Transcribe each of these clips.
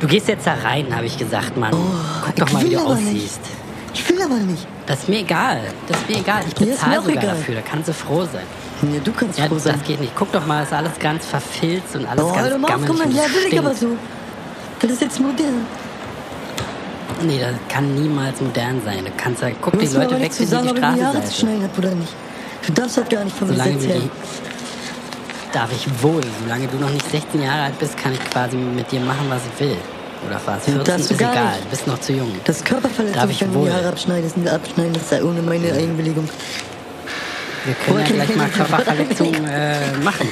Du gehst jetzt da rein, habe ich gesagt, Mann. Guck ich doch mal, wie du aussiehst. nicht. Ich will aber nicht. Das ist mir egal. Das ist mir egal. Ich bezahle sogar egal. dafür. Da kannst du froh sein. Ja, du kannst Ja, froh das sein. geht nicht. Guck doch mal, ist alles ganz verfilzt und alles Oh, ganz auf, gammelig guck mal, und ja, will ich aber so. Das ist jetzt modern. Nee, das kann niemals modern sein. Du kannst ja, guck die Leute weg, zu sagen, die Straße nicht. Du darfst das gar nicht vom Gesetz her. Darf ich wohl. Solange du noch nicht 16 Jahre alt bist, kann ich quasi mit dir machen, was ich will. Oder was? 14 darfst du ist egal. nicht. Du bist noch zu jung. Das Körperverletzung, ich wenn du die Haare abschneidest. Und abschneiden, das sei ohne meine Einwilligung. Wir können ja gleich mal Körperverletzung äh, machen.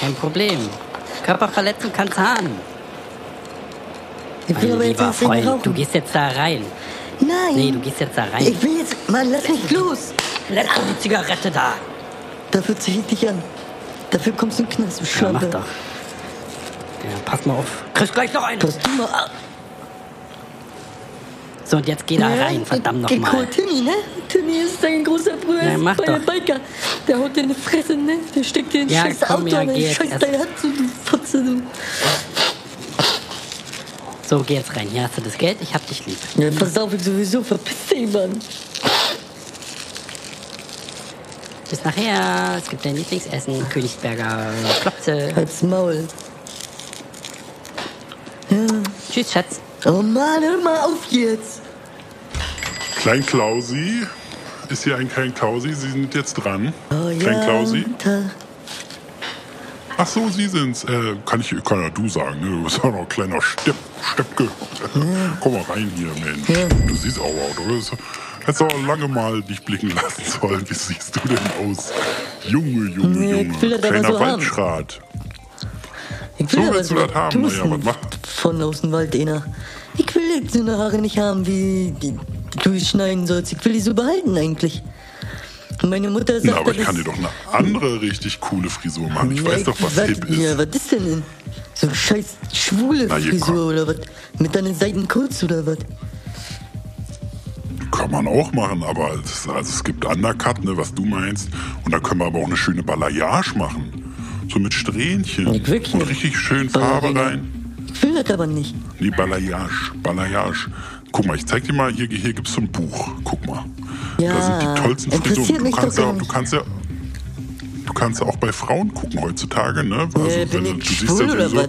Kein Problem. Körperverletzung kannst du haben. Ich will Mein aber jetzt lieber Ding Freund, du rauchen. gehst jetzt da rein. Nein. Nee, du gehst jetzt da rein. Ich will jetzt... Mann, lass mich los. Lass die Zigarette da. Dafür ziehe ich dich an. Dafür kommst du in den Knast, du Ja, mach doch. Ja, pass mal auf. Kriegst gleich noch einen. Pass du mal ab. So, und jetzt geh da rein, verdammt Geh nochmal. cool, Timmy, ne? Timmy ist dein großer Bruder, Ja, ist mach bei der doch. Biker. Der haut dir in die Fresse, ne? Der steckt dir in Ja, scheiß komm, Auto ja, an, geh jetzt scheiß erst- deine Hand zu, du Fotze, du. So, geh jetzt rein. Hier hast du das Geld. Ich hab dich lieb. Ja, versauf ich sowieso, verpiss dich, Mann. Bis nachher. Es gibt dein Lieblingsessen. Königsberger Klopse. Halt's Maul. Tschüss, Schatz. Oh Mann, hör mal auf jetzt. Klein Klausi. Ist hier ein Klein Klausi? Sie sind jetzt dran. Oh Klein ja, Klausi. da. Ach so, Sie sind's. Äh, kann ich kann ja du sagen, ne? Du bist ja noch ein kleiner Stepp, Steppke. Komm mal rein hier, Mensch. Du siehst auch aus, oder? Hättest du auch lange mal dich blicken lassen sollen. Wie siehst du denn aus? Junge, Junge, Nee, ich Junge. will das Kleiner so haben. Waldschrat. Ich So will aber willst du so das haben? Naja, was mach- von aus dem Wald, einer. Ich will jetzt so eine Haare nicht haben, wie die du die schneiden sollst. Ich will die so behalten eigentlich. Und meine Mutter sagt, Na, aber ich kann dir doch eine andere richtig coole Frisur machen. Ich Ja, weiß doch, was was, hip Ja, ist. was ist denn denn? So eine scheiß schwule Na. Frisur oder was? Mit deinen Seiten kurz oder was? Kann man auch machen, aber es, also es gibt Undercut, ne, was du meinst. Und da können wir aber auch eine schöne Balayage machen. So mit Strähnchen. Ich wirklich Und nicht. richtig schön Farbe rein. Ich will das aber nicht. Nee, Balayage. Balayage. Guck mal, ich zeig dir mal, hier, hier gibt's so ein Buch. Guck mal. Ja, da sind die tollsten Frisuren. Du kannst ja, du nicht. kannst ja. Du kannst ja auch bei Frauen gucken heutzutage, ne? Also, äh, bin wenn du, ich du siehst ja oder sowieso, was?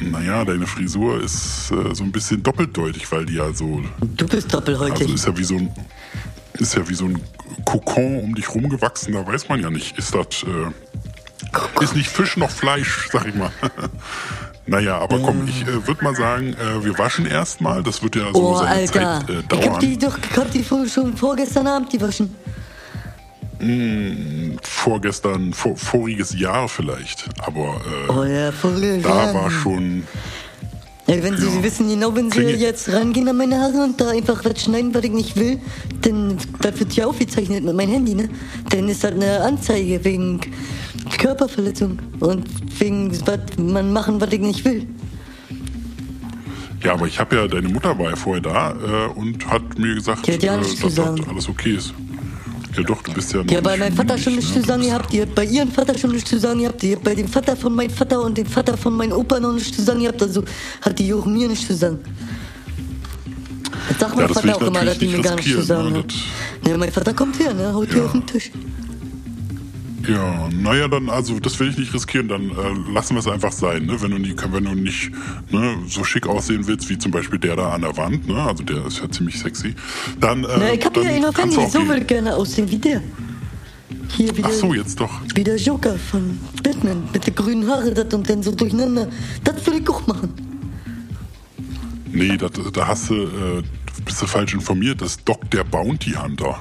Naja, deine Frisur ist äh, so ein bisschen doppeldeutig, weil die ja so Du bist doppelhäutig. Also ist ja wie so ein ist ja wie so ein Kokon um dich rumgewachsen, da weiß man ja nicht. Ist das äh, ist nicht Fisch noch Fleisch, sag ich mal. naja, aber komm, ich äh, würde mal sagen, äh, wir waschen erstmal. Das wird ja so oh, seine Alter. Zeit äh, ich hab die dauern. doch ich hab die schon vorgestern Abend gewaschen. Vorgestern, vor, voriges Jahr vielleicht. Aber äh, Oh da war schon. Ja, wenn Sie Ja. wissen genau, wenn Sie Klinge- jetzt rangehen an meine Haare und da einfach was schneiden, was ich nicht will, dann das wird ja aufgezeichnet mit meinem Handy, ne? Dann ist das eine Anzeige wegen Körperverletzung und wegen was man machen, was ich nicht will. Ja, aber ich habe ja, deine Mutter war ja vorher da äh, und hat mir gesagt, ja äh, dass das alles okay ist. Ja doch, du bist ja bei nicht meinem Vater schon mündig, nichts ne? gehabt, die hat bei ihrem Vater schon nichts zu sagen gehabt, die hat bei dem Vater von meinem Vater und dem Vater von meinem Opa noch nichts zu sagen gehabt, also hat die auch mir nichts zu sagen. Das sagt mein Ja, das Vater auch immer, dass die mir gar nichts zu riskieren, sagen ne? Ja, mein Vater kommt her, ne, haut hier Ja. auf den Tisch. Ja, naja, dann, also das will ich nicht riskieren, dann äh, lassen wir es einfach sein, ne? Wenn du nicht, wenn du nicht ne, so schick aussehen willst, wie zum Beispiel der da an der Wand, ne? Also der ist ja ziemlich sexy. Dann, äh, Na, ich hab dann ja du Handy, auch so ich gerne aussehen wie der. Hier wieder, Ach so, jetzt doch. wie der Joker von Batman mit den grünen Haare das und dann so durcheinander. Das würde ich auch machen. Nee, das, da hast du, äh, bist du falsch informiert. Das ist Doc der Bounty Hunter.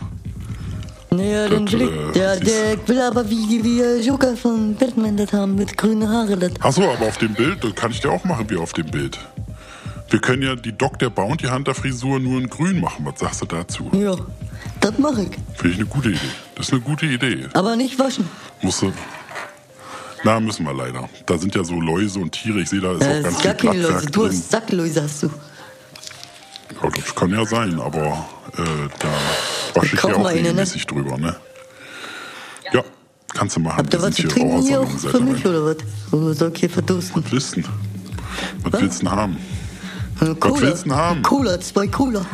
Naja, dann Das, will äh, der, der will aber wie, wie Joker von Batman das haben, mit grünen Haare. Das. Ach so, aber auf dem Bild, das kann ich dir auch machen wie auf dem Bild. Wir können ja die Doc der Bounty Hunter Frisur nur in grün machen. Was sagst du dazu? Ja, das mache ich. Finde ich eine gute Idee. Das ist eine gute Idee. Aber nicht waschen. Musst du. Na, müssen wir leider. Da sind ja so Läuse und Tiere. Ich sehe, da ist auch Das ganz ist viel gar keine Blattwerk Läuse. Du hast Sackläuse, hast du. Ja, das kann ja sein, aber äh, da wasche ich ja auch ne? regelmäßig drüber, ne? Ja, Kannst du machen. Habt ihr was zu trinken hier auch für mich oder was? Oder soll ich hier verdursten? Was willst du denn? Was, Was? willst du denn haben? Cola. willst du denn haben? Cola, zwei Cola.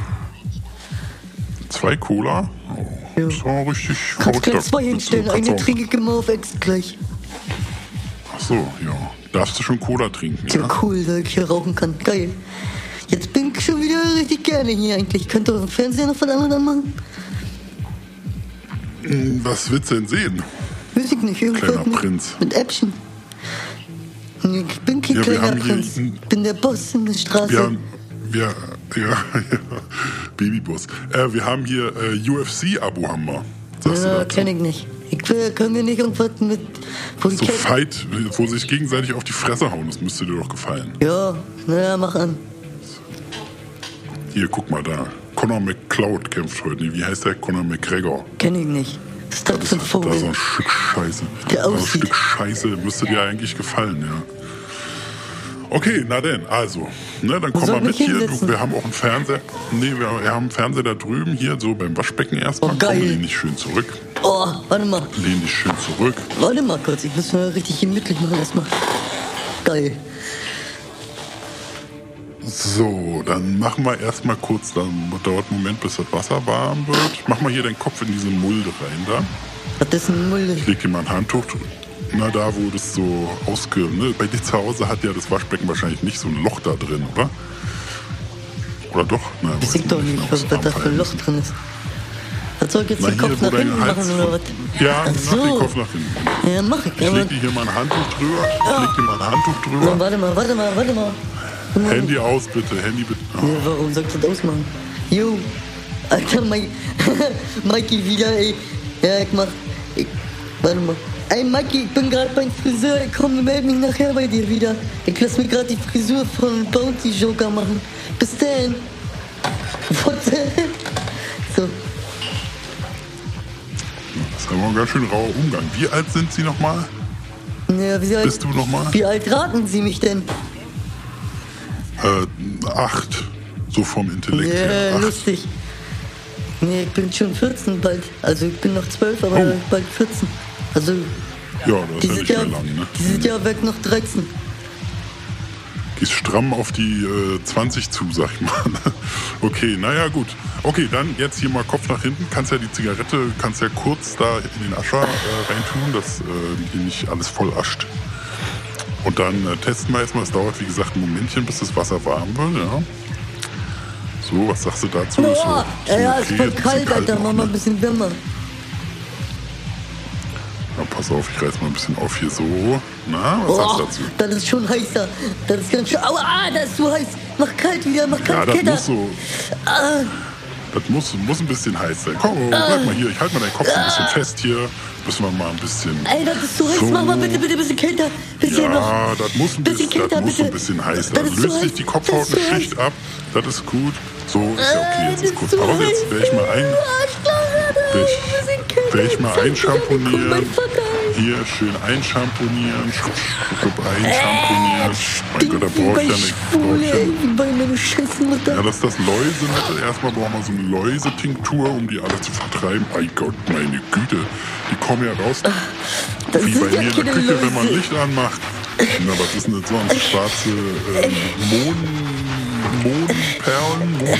Zwei Cola? Oh, Ja. das war richtig Kannst gleich zwei hinstellen. Eine trinke ich immer auf Ex gleich. Ach so, ja. Darfst du schon Cola trinken, Ja, ja? cool, dass ich hier rauchen kann. Geil. Jetzt bin ich schon wieder richtig gerne hier eigentlich. Könnt ihr im Fernsehen noch was anderes machen? Hm, Was willst du denn sehen? Weiß ich nicht. Irgendwas Kleiner mit, Prinz. Mit Action. Ich bin kein Ja, kleiner Prinz. Ich bin der Boss in der Straße. Wir haben, wir, ja, ja, Babybus. Äh, wir haben hier äh, UFC-Abo, haben wir. Sagst ja, dazu? kenn ich nicht. Ich will, können wir nicht irgendwas mit... Wo So Fight, wo sich gegenseitig auf die Fresse hauen, das müsste dir doch gefallen. Ja, naja, mach an. Hier, guck mal da. Conor McCloud kämpft heute. Wie heißt der? Conor McGregor. Kenn ich nicht. Das ist Das ein ist da so ein Vogel. Stück Scheiße. Der so ein aussieht. Stück Scheiße müsste dir eigentlich gefallen, ja. Okay, na denn, also, ne, dann komm mal mit hier. Du, wir haben auch einen Fernseher. Nee, wir, wir haben einen Fernseher da drüben, hier so beim Waschbecken erstmal. Oh, geil. Komm, lehn dich schön zurück. Oh, warte mal. Lehn dich schön zurück. Warte mal kurz. Ich muss mal richtig gemütlich machen erstmal. Geil. So, dann machen wir erstmal kurz, dann dauert einen Moment, bis das Wasser warm wird. Mach mal hier deinen Kopf in diese Mulde rein da. Das ist ein Mulde. Leg dir mal ein Handtuch. Na, da, wo das so ausge... Ne? Bei dir zu Hause hat ja das Waschbecken wahrscheinlich nicht so ein Loch da drin, oder? Oder doch? Na, Ich sehe doch nicht, was, was da für ein Loch drin ist. Was soll ich jetzt Na, den Kopf nach hinten Hals... machen oder was? Ja, Ach mach den so. Kopf nach hinten. Ja, mach ich. Ich leg dir hier mal ein Handtuch drüber. Ich leg dir mal ein Handtuch na, drüber. warte mal, warte mal, warte mal. Handy aus, bitte. Handy bitte. Oh. Ja, warum soll ich das ausmachen? Jo, Alter, Mike, Mikey wieder, ey. Ja, ich mach. Ich, warte mal. Ey, Mikey, ich bin gerade beim Friseur. Ich komm, melde mich nachher bei dir wieder. Ich lass mir gerade die Frisur von Bounty Joker machen. Bis dann. What the hell? So, Das ist aber ein ganz schön rauer Umgang. Wie alt sind Sie nochmal? ja, wie alt, Bist du noch mal? Wie alt raten Sie mich denn? Äh, acht. So vom Intellekt her. Ja, Acht. lustig. Nee, ich bin schon 14 bald. Also ich bin noch 12, aber Oh. bald 14. Also Ja, das die ist ja nicht ja, mehr lang, ne? die sind ja weg noch 13. Gehst stramm auf die äh, 20 zu, sag ich mal. okay, naja, gut. Okay, dann jetzt hier mal Kopf nach hinten. Kannst ja die Zigarette, kannst ja kurz da in den Ascher äh, reintun, dass äh, die nicht alles voll ascht. Und dann äh, testen wir erstmal. Es dauert, wie gesagt, ein Momentchen, bis das Wasser warm wird, ja. So, was sagst du dazu? Oh, Ist so- so ja, okay, ist voll kalt, Alter. Mach mal ne? ein bisschen wärmer. Na, pass auf, ich reiß mal ein bisschen auf hier so. Na, was sagst Oh, du dazu? das ist schon heißer. Das ist ganz schön. Aua, ah, das ist so heiß. Mach kalt wieder, mach Ja, kalt, das Ketter. muss so. Ah. Das muss, muss ein bisschen heiß sein. Komm, bleib mal hier. Ich halte mal deinen Kopf ein bisschen fest hier. Müssen wir mal ein bisschen. Ey, das ist so heiß. So. Mach mal bitte, bitte ein bisschen kälter. Bisschen noch. Ja, das muss ein bisschen, Bisschen kälter, das muss ein bisschen heiß sein. ist so Löst sich die Kopfhaut eine Schicht ab. Das ist gut. So ist ja okay. Jetzt ist kurz Pause. Jetzt werde ich mal ein. Werde ich, ich mal einschamponieren. Hier schön einschamponieren. Einschamponieren. Mein Gott, da brauche ich ja nicht. Brauch Schwule, ich ja. Ja, das ist das Läusemittel. Erstmal brauchen wir so eine Läusetinktur, um die alle zu vertreiben. Mein Gott, meine Güte. Die kommen ja raus. Das Wie bei ja mir in der Küche, wenn man Läuse. Licht anmacht. Na, was ist denn das sonst? Schwarze ähm, Mohn, Mohnperlen,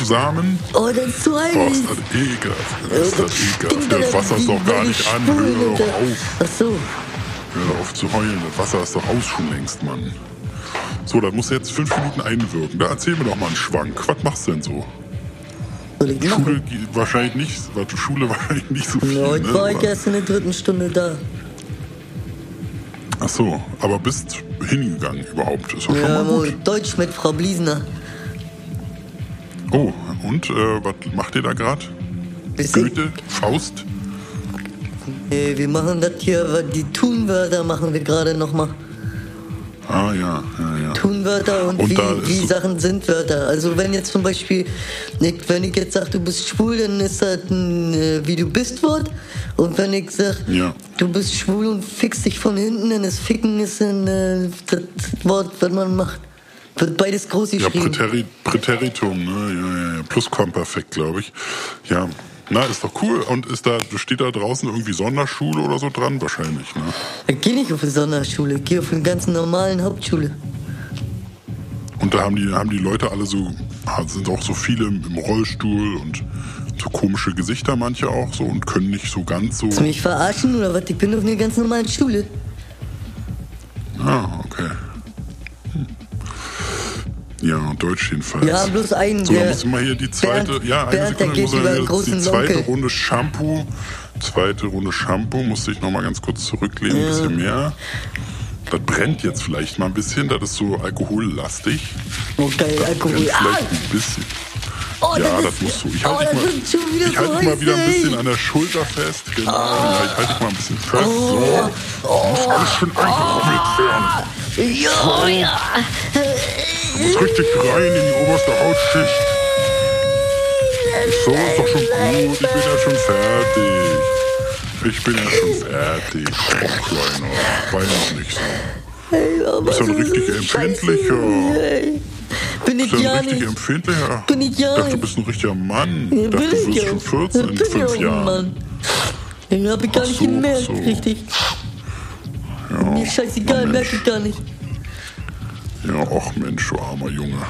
Mohnsamen? Oh, das ist. Boah, ist das ekelhaft. Das ist das ekelhaft. Das Wasser ist doch gar nicht an. Hör doch auf. Ach so. Hör auf zu heulen. Das Wasser ist doch aus schon längst, Mann. So, da musst du jetzt fünf Minuten einwirken. Da erzähl mir doch mal einen Schwank. Was machst du denn so? Ich Schule wahrscheinlich nicht, war Schule wahrscheinlich nicht so viel. Ja, heute ne? war ich erst in der dritten Stunde da. Ach so, aber bist hingegangen überhaupt. Ist doch schon Ja, mal gut. Deutsch mit Frau Bliesner. Oh, und äh, was macht ihr da gerade? Goethe, Faust? Äh, wir machen das hier, die Tunwörter machen wir gerade nochmal. Ah ja, ja, ja. Tunwörter und, Und wie, wie so- Sachen sind Wörter. Also wenn jetzt zum Beispiel, wenn ich jetzt sage, du bist schwul, dann ist das ein äh, wie du bist Wort. Und wenn ich sage, Ja. du bist schwul und fickst dich von hinten, dann ist ficken ist ein äh, das Wort, was man macht. Wird beides groß Ja, geschrieben. Präteri Präteritum, ne? Ja, ja, ja. Plusquamperfekt, glaube ich. Ja, Na, ist doch cool. Und ist da, steht da draußen irgendwie Sonderschule oder so dran? Wahrscheinlich, ne? Ich gehe nicht auf eine Sonderschule, ich gehe auf eine ganz normalen Hauptschule. Und da haben die, haben die Leute alle so, ah, sind auch so viele im, im Rollstuhl und so komische Gesichter manche auch so und können nicht so ganz so. Willst du mich verarschen oder was? Ich bin auf einer ganz normalen Schule. Ah, okay. Ja, Deutsch jedenfalls. Ja, bloß einen, So, dann muss ich mal hier die zweite, Bernd- ja, eine Bernd, Sekunde, muss über die zweite Lonkel. Runde Shampoo, zweite Runde Shampoo, musste ich noch mal ganz kurz zurücklehnen, ein bisschen mehr. Das brennt jetzt vielleicht mal ein bisschen, das ist so alkohollastig. Oh geil, Das Alkohol. brennt Ah! vielleicht ein bisschen. Oh, ja, das ist- musst du. Ich oh, halte wieder mal, ich halte so dich mal wieder ein bisschen an der Schulter fest. Genau. Ja, ich halte dich mal ein bisschen fest. So. Muss alles schön eingerubbelt werden. Ja, ja. Du musst richtig rein in die oberste Hautschicht. So, ist doch schon gut. Ich bin ja schon fertig. Ich bin ja schon fertig. Oh, Kleiner. Wein noch nicht so. Aber Bist du ein richtig empfindlicher? Bin ich Bist du ein ja richtig empfindlicher? Bin ich ja dachte, du bist ein richtiger Mann. Ja, Ich dachte, du ja. schon 14 in fünf Jahren. Mann. Den hab ich gar nicht gemerkt, richtig. Mir scheißegal, merke ich gar nicht. Ja, och Mensch, du armer Junge.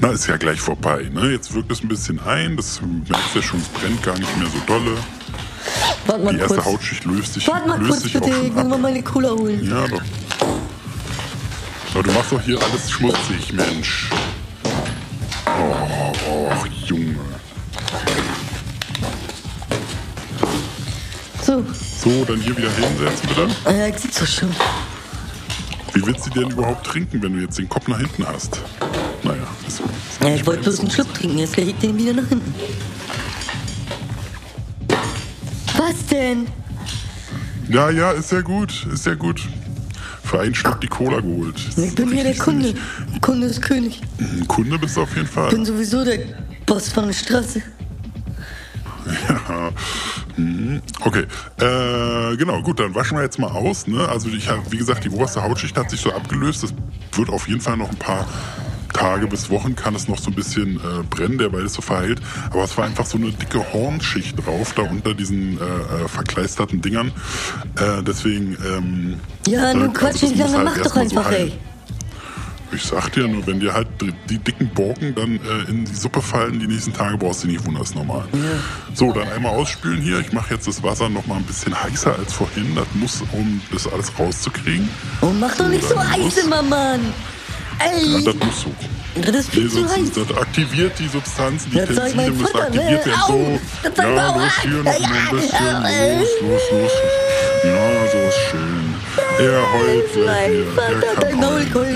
Na, ist ja gleich vorbei, ne? Jetzt wirkt es ein bisschen ein, das merkst ja schon, es brennt gar nicht mehr so dolle. Warte mal Die erste kurz. Hautschicht löst sich, Warte mal löst kurz sich bitte, auch ich schon muss mal ab. meine Cola holen. Ja, doch. Aber du machst doch hier alles schmutzig, Mensch. Oh, och, Junge. So, So, dann hier wieder hinsetzen, bitte. ja, ich sitze doch schon. Wie willst du denn überhaupt trinken, wenn du jetzt den Kopf nach hinten hast? Naja, ist, Ja, ich wollte bloß einen Schluck trinken, jetzt lege ich den wieder nach hinten. Was denn? Ja, ja, ist ja gut, ist ja gut. Für einen Schluck die Cola geholt. Ich bin hier der Kunde. sinnig. Kunde ist König. Ein Kunde bist du auf jeden Ich Fall. bin sowieso der Boss von der Straße. Ja. Mhm. Okay, äh, genau, gut, dann waschen wir jetzt mal aus. Ne? Also ich habe, wie gesagt, die oberste Hautschicht hat sich so abgelöst. Das wird auf jeden Fall noch ein paar Tage bis Wochen kann es noch so ein bisschen äh, brennen, derweil es so verheilt. Aber es war einfach so eine dicke Hornschicht drauf, da unter diesen äh, äh, verkleisterten Dingern. Äh, deswegen, ähm, Ja, äh, nun also Quatsch das nicht muss halt mach doch so einfach, heilen. ey. Ich sag dir nur, wenn dir halt die, dicken Borken dann äh, in die Suppe fallen, die nächsten Tage brauchst du nicht wundern, ist normal. So, dann einmal ausspülen hier. Ich mache jetzt das Wasser noch mal ein bisschen heißer als vorhin. Das muss, um das alles rauszukriegen. Oh, mach doch nicht so heiß immer, Mann. Ja, Ey, das muss so. das ist Nee, viel zu heiß. das aktiviert die Substanzen, die Ja, zeig Tenside Vater, aktiviert ne? werden. So, das ja, los hier noch ja, ein bisschen. ja, Los, los, los. Ja, so ist schön. Er heult hier. Vater,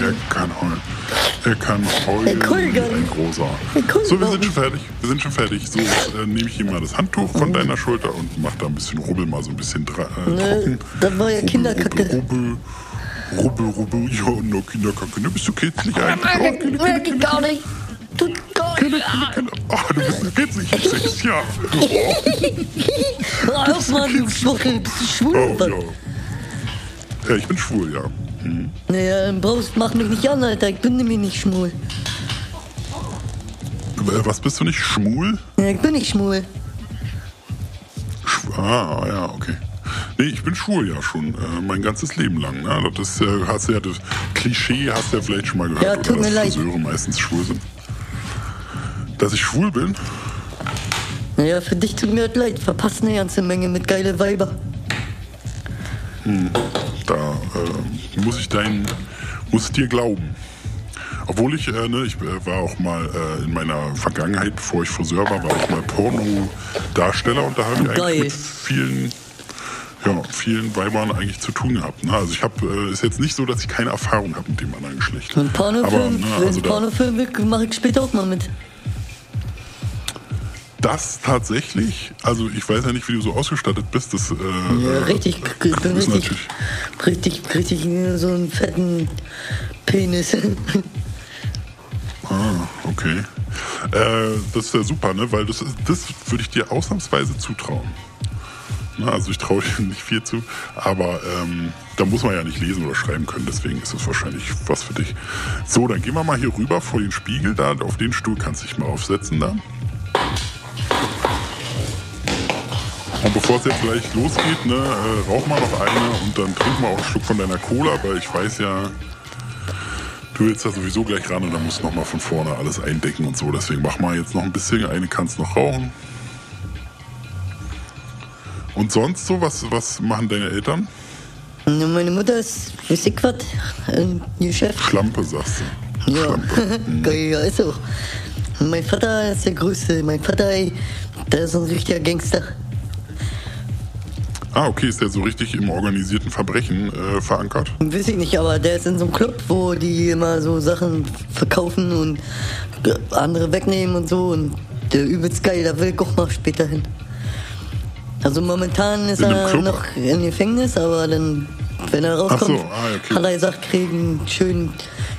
Er kann heulen. Er kann heulen. Er kann heulen. Ein großer. Er So, wir sind schon fertig. Wir sind schon fertig. So, äh, nehme ich hier mal das Handtuch von deiner Schulter und mach da ein bisschen Rubbel mal so ein bisschen dra äh, Ne, trocken. das war ja Kinderkacke. Rubbel, Rubbel, Rubbel. Ja, no, Kinderkacke. Ne, bist du kitzlig eigentlich? Oh, Kinder, Kinder, Merke Kinder, gar nicht. Kinder, Kinder. Ah, du bist ein kitzlig. Ich sechs Jahre. Hör auf, Mann, du Schwuchtel. Bist du schwul? Oh, ja. Ja, ich bin schwul, ja. Hm. Naja, brauchst, mach mich nicht an, Alter. Ich bin nämlich nicht schwul. Äh, Was bist du nicht? Schmul? Ja, ich bin nicht schwul. Schw ah, ja, okay. Nee, ich bin schwul ja schon, äh, mein ganzes Leben lang. Ne? Das ist, äh, hast du ja das Klischee, hast du ja vielleicht schon mal gehört, Ja, tut oder, mir dass leid. Friseure meistens schwul sind. Dass ich schwul bin? Naja, für dich tut mir das leid. Verpasst eine ganze Menge mit geile Weiber. Da äh, muss ich dein, muss dir glauben. Obwohl ich, äh, ne, ich äh, war auch mal äh, in meiner Vergangenheit, bevor ich Friseur war, war ich mal Porno-Darsteller und da habe ich eigentlich Geil. mit vielen, ja, vielen Weibern eigentlich zu tun gehabt. Ne? Also ich habe, äh, ist jetzt nicht so, dass ich keine Erfahrung habe mit dem anderen Geschlecht. Und Pornofilm, Aber, ne, wenn also Pornofilm mache ich später auch mal mit. Das tatsächlich, also ich weiß ja nicht, wie du so ausgestattet bist. Das, äh, Ja, richtig, ist richtig, richtig, richtig äh, so einen fetten Penis. Ah, okay. Äh, das ist ja super, ne? Weil das, das würde ich dir ausnahmsweise zutrauen. Na, also ich traue dir nicht viel zu, aber ähm, da muss man ja nicht lesen oder schreiben können, deswegen ist es wahrscheinlich was für dich. So, dann gehen wir mal hier rüber vor den Spiegel da, auf den Stuhl kannst du dich mal aufsetzen da. Und bevor es jetzt gleich losgeht, ne, äh, rauch mal noch eine und dann trink mal auch einen Schluck von deiner Cola, weil ich weiß ja, du willst ja sowieso gleich ran und dann musst du nochmal von vorne alles eindecken und so. Deswegen mach mal jetzt noch ein bisschen, eine kannst noch rauchen. Und sonst so, was, was machen deine Eltern? Ja, Meine Mutter ist, was, ein Geschäft. Schlampe, sagst du. Ja, Schlampe. Geil, ja, ist auch. Und Mein Vater ist der Größte. Mein Vater, ey, der ist ein richtiger Gangster. Ah, okay, ist der so richtig im organisierten Verbrechen äh, verankert? Weiß ich nicht, aber der ist in so einem Club, wo die immer so Sachen verkaufen und andere wegnehmen und so. Und der übelst geil, da will auch mal später hin. Also momentan ist In er noch im Gefängnis, aber dann, wenn er rauskommt, so, ah, okay. hat er gesagt, krieg, einen schönen,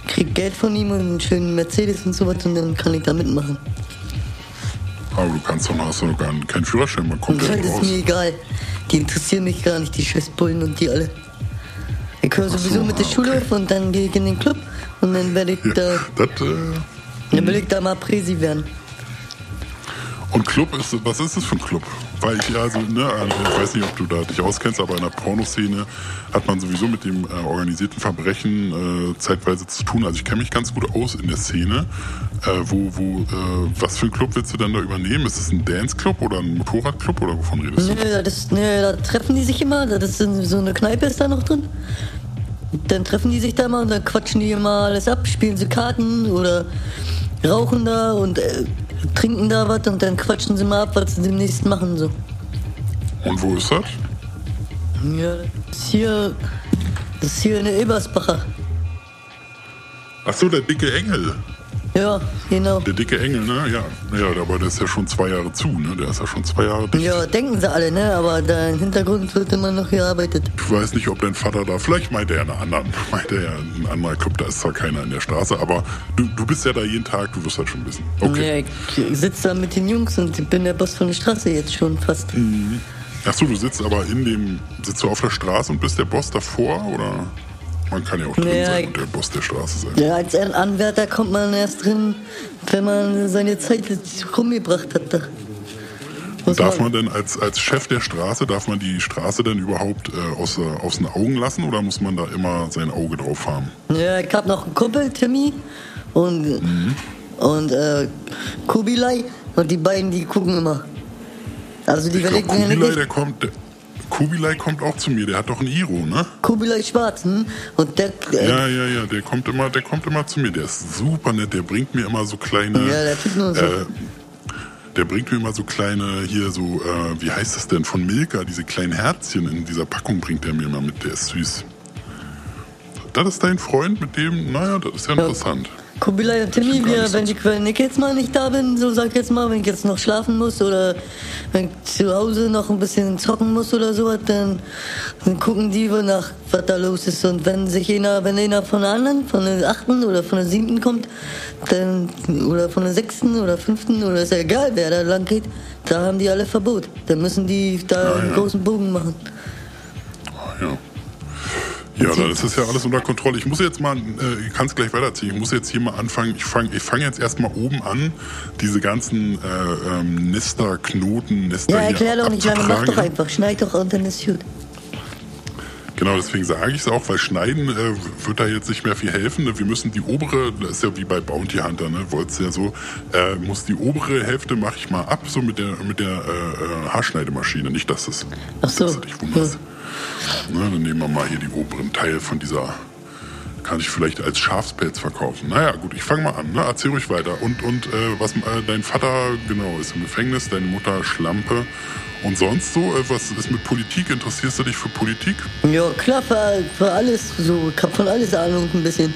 krieg Geld von ihm und einen schönen Mercedes und sowas und dann kann ich da mitmachen. Aber du kannst doch hast du noch gar keinen Führerschein, man kommt ja das nicht ist raus. mir egal. Die interessieren mich gar nicht, die Scheißbullen und die alle. Ich höre Ach so, sowieso mit der ah, Schule okay. auf und dann gehe ich in den Club und dann werde ich da, Ja, das, äh, dann will ich da mal Präsi werden. und Club ist, was ist das für ein Club? Weil ich ja, also, ne, ich weiß nicht, ob du da dich auskennst, aber in der Pornoszene hat man sowieso mit dem äh, organisierten Verbrechen äh, zeitweise zu tun. Also ich kenne mich ganz gut aus in der Szene. Äh, wo, wo, äh, was für ein Club willst du denn da übernehmen? Ist es ein Dance-Club oder ein Motorradclub oder wovon redest du? Nö, das, nö, da treffen die sich immer, das ist so eine Kneipe ist da noch drin. Dann treffen die sich da mal und dann quatschen die immer alles ab, spielen sie Karten oder rauchen da und äh, trinken da was und dann quatschen sie mal ab, was sie demnächst machen so. Und wo ist das? Ja, das ist hier, das ist hier in der Ebersbacher. Ach so, der dicke Engel. Ja, genau. Der dicke Engel, ne? Ja, ja, aber der ist ja schon zwei Jahre zu, ne? Der ist ja schon zwei Jahre dicht. Ja, denken sie alle, ne? Aber da im Hintergrund wird immer noch gearbeitet. Ich weiß nicht, ob dein Vater da, vielleicht meint er ja einen anderen, meint er ja einen anderen Club, da ist zwar keiner in der Straße, aber du, du bist ja da jeden Tag, du wirst halt schon wissen. Okay. Ja, ich sitze da mit den Jungs und ich bin der Boss von der Straße jetzt schon fast. Ach so, du sitzt aber in dem, sitzt du auf der Straße und bist der Boss davor, oder? Man kann ja auch drin Ja, sein und der Boss der Straße sein. Ja, als ein Anwärter kommt man erst drin, wenn man seine Zeit rumgebracht hat. Muss Darf man denn als, als Chef der Straße, darf man die Straße denn überhaupt äh, aus, aus den Augen lassen oder muss man da immer sein Auge drauf haben? Ja, ich hab noch einen Kumpel, Timmy, und, und äh, Kubilai, und die beiden, die gucken immer. Also die Ich ja Kubilai, der kommt, der, Kubilai kommt auch zu mir, der hat doch ein Iro, ne? Kubilai Schwarz, hm? Und der, äh, Ja, ja, ja, der kommt immer, der kommt immer zu mir. Der ist super nett. Der bringt mir immer so kleine. Ja, der tut nur so. Äh, der bringt mir immer so kleine hier so, äh, wie heißt das denn von Milka? Diese kleinen Herzchen in dieser Packung bringt der mir immer mit. Der ist süß. Das ist dein Freund mit dem? Naja, das ist ja interessant. Kubilai und Timmy, wir, wenn, ich, wenn ich jetzt mal nicht da bin, so sag ich jetzt mal, wenn ich jetzt noch schlafen muss oder wenn ich zu Hause noch ein bisschen zocken muss oder sowas, dann, dann gucken die wohl nach, was da los ist. Und wenn sich einer, wenn einer von der anderen, von der achten oder von der siebten kommt, dann, oder von der sechsten oder fünften oder ist ja egal, wer da lang geht, da haben die alle Verbot. Dann müssen die da Ja, einen ja. großen Bogen machen. Ja. Ja, das ist ja alles unter Kontrolle. Ich muss jetzt mal, äh, ich kann es gleich weiterziehen. Ich muss jetzt hier mal anfangen. Ich fange ich fang jetzt erstmal oben an, diese ganzen äh, ähm, Nester, Knoten, Nester Ja, erklär doch nicht lange, mach doch einfach, schneid doch und dann ist gut. Genau, deswegen sage ich es auch, weil Schneiden äh, wird da jetzt nicht mehr viel helfen. Ne? Wir müssen die obere, das ist ja wie bei Bounty Hunter, ne? Wollt's ja so, äh, muss die obere Hälfte mache ich mal ab, so mit der mit der äh, äh, Haarschneidemaschine. Nicht, dass das, Ach so. dass du dich wunderst. Ne, dann nehmen wir mal hier die oberen Teil von dieser. Kann ich vielleicht als Schafspelz verkaufen. Naja, gut, ich fange mal an. Ne? Erzähl ruhig weiter. Und, und äh, was äh, dein Vater, genau, ist im Gefängnis, deine Mutter Schlampe. Und sonst so, äh, was ist mit Politik? Interessierst du dich für Politik? Ja, klar, für, für alles so. Ich hab von alles Ahnung ein bisschen.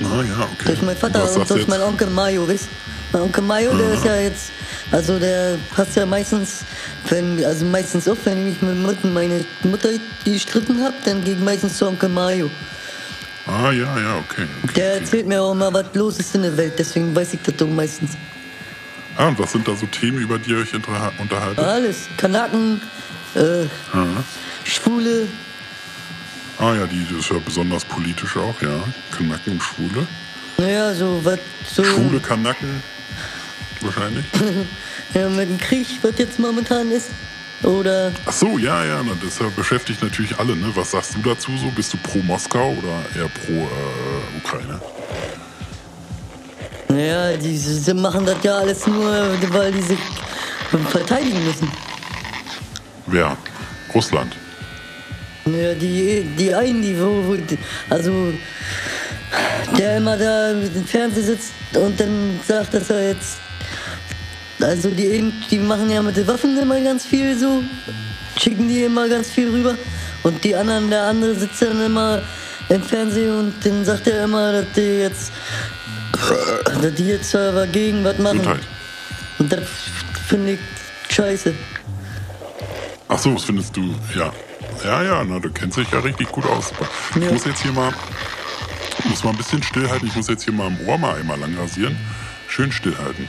Ah ja, okay. Durch meinen Vater Was und du durch meinen? Onkel Mayo, weißt Mein Onkel Mayo, der ist ja jetzt, also der passt ja meistens, wenn, also meistens auf, wenn ich mich mit meine Mutter gestritten hab, dann ich meistens zu Onkel Mayo. Ah ja, ja, okay. okay, Der okay. erzählt mir auch immer, was los ist in der Welt, deswegen weiß ich das doch meistens. Ah, und was sind da so Themen, über die ihr euch unterhaltet? Alles, Kanaken, äh, Schwule, Ah ja, die das ist ja besonders politisch auch, ja. Kanaken und Schwule. naja, so was, so, Schwule Kanaken, wahrscheinlich. ja, mit dem Krieg, was jetzt momentan ist, Oder Ach so, ja, ja, na, das äh, beschäftigt natürlich alle. Ne? Was sagst du dazu so? Bist du pro Moskau oder eher pro äh, Ukraine? Naja, die, sie machen das ja alles nur, weil die sich verteidigen müssen. Wer? Russland. Ja, die, die einen, die, wo, wo, also, der immer da im Fernsehen sitzt und dann sagt, dass er jetzt, also die, die machen ja mit den Waffen immer ganz viel so, schicken die immer ganz viel rüber und die anderen, der andere sitzt dann immer im Fernsehen und dann sagt er immer, dass die jetzt, dass die jetzt aber gegen was machen. Gesundheit. Und das finde ich scheiße. Ach so, was findest du? Ja. Ja, ja, na, du kennst dich ja richtig gut aus. Ich Ja. muss jetzt hier mal, muss mal ein bisschen stillhalten. Ich muss jetzt hier mal im Ohr mal einmal lang rasieren. Schön stillhalten.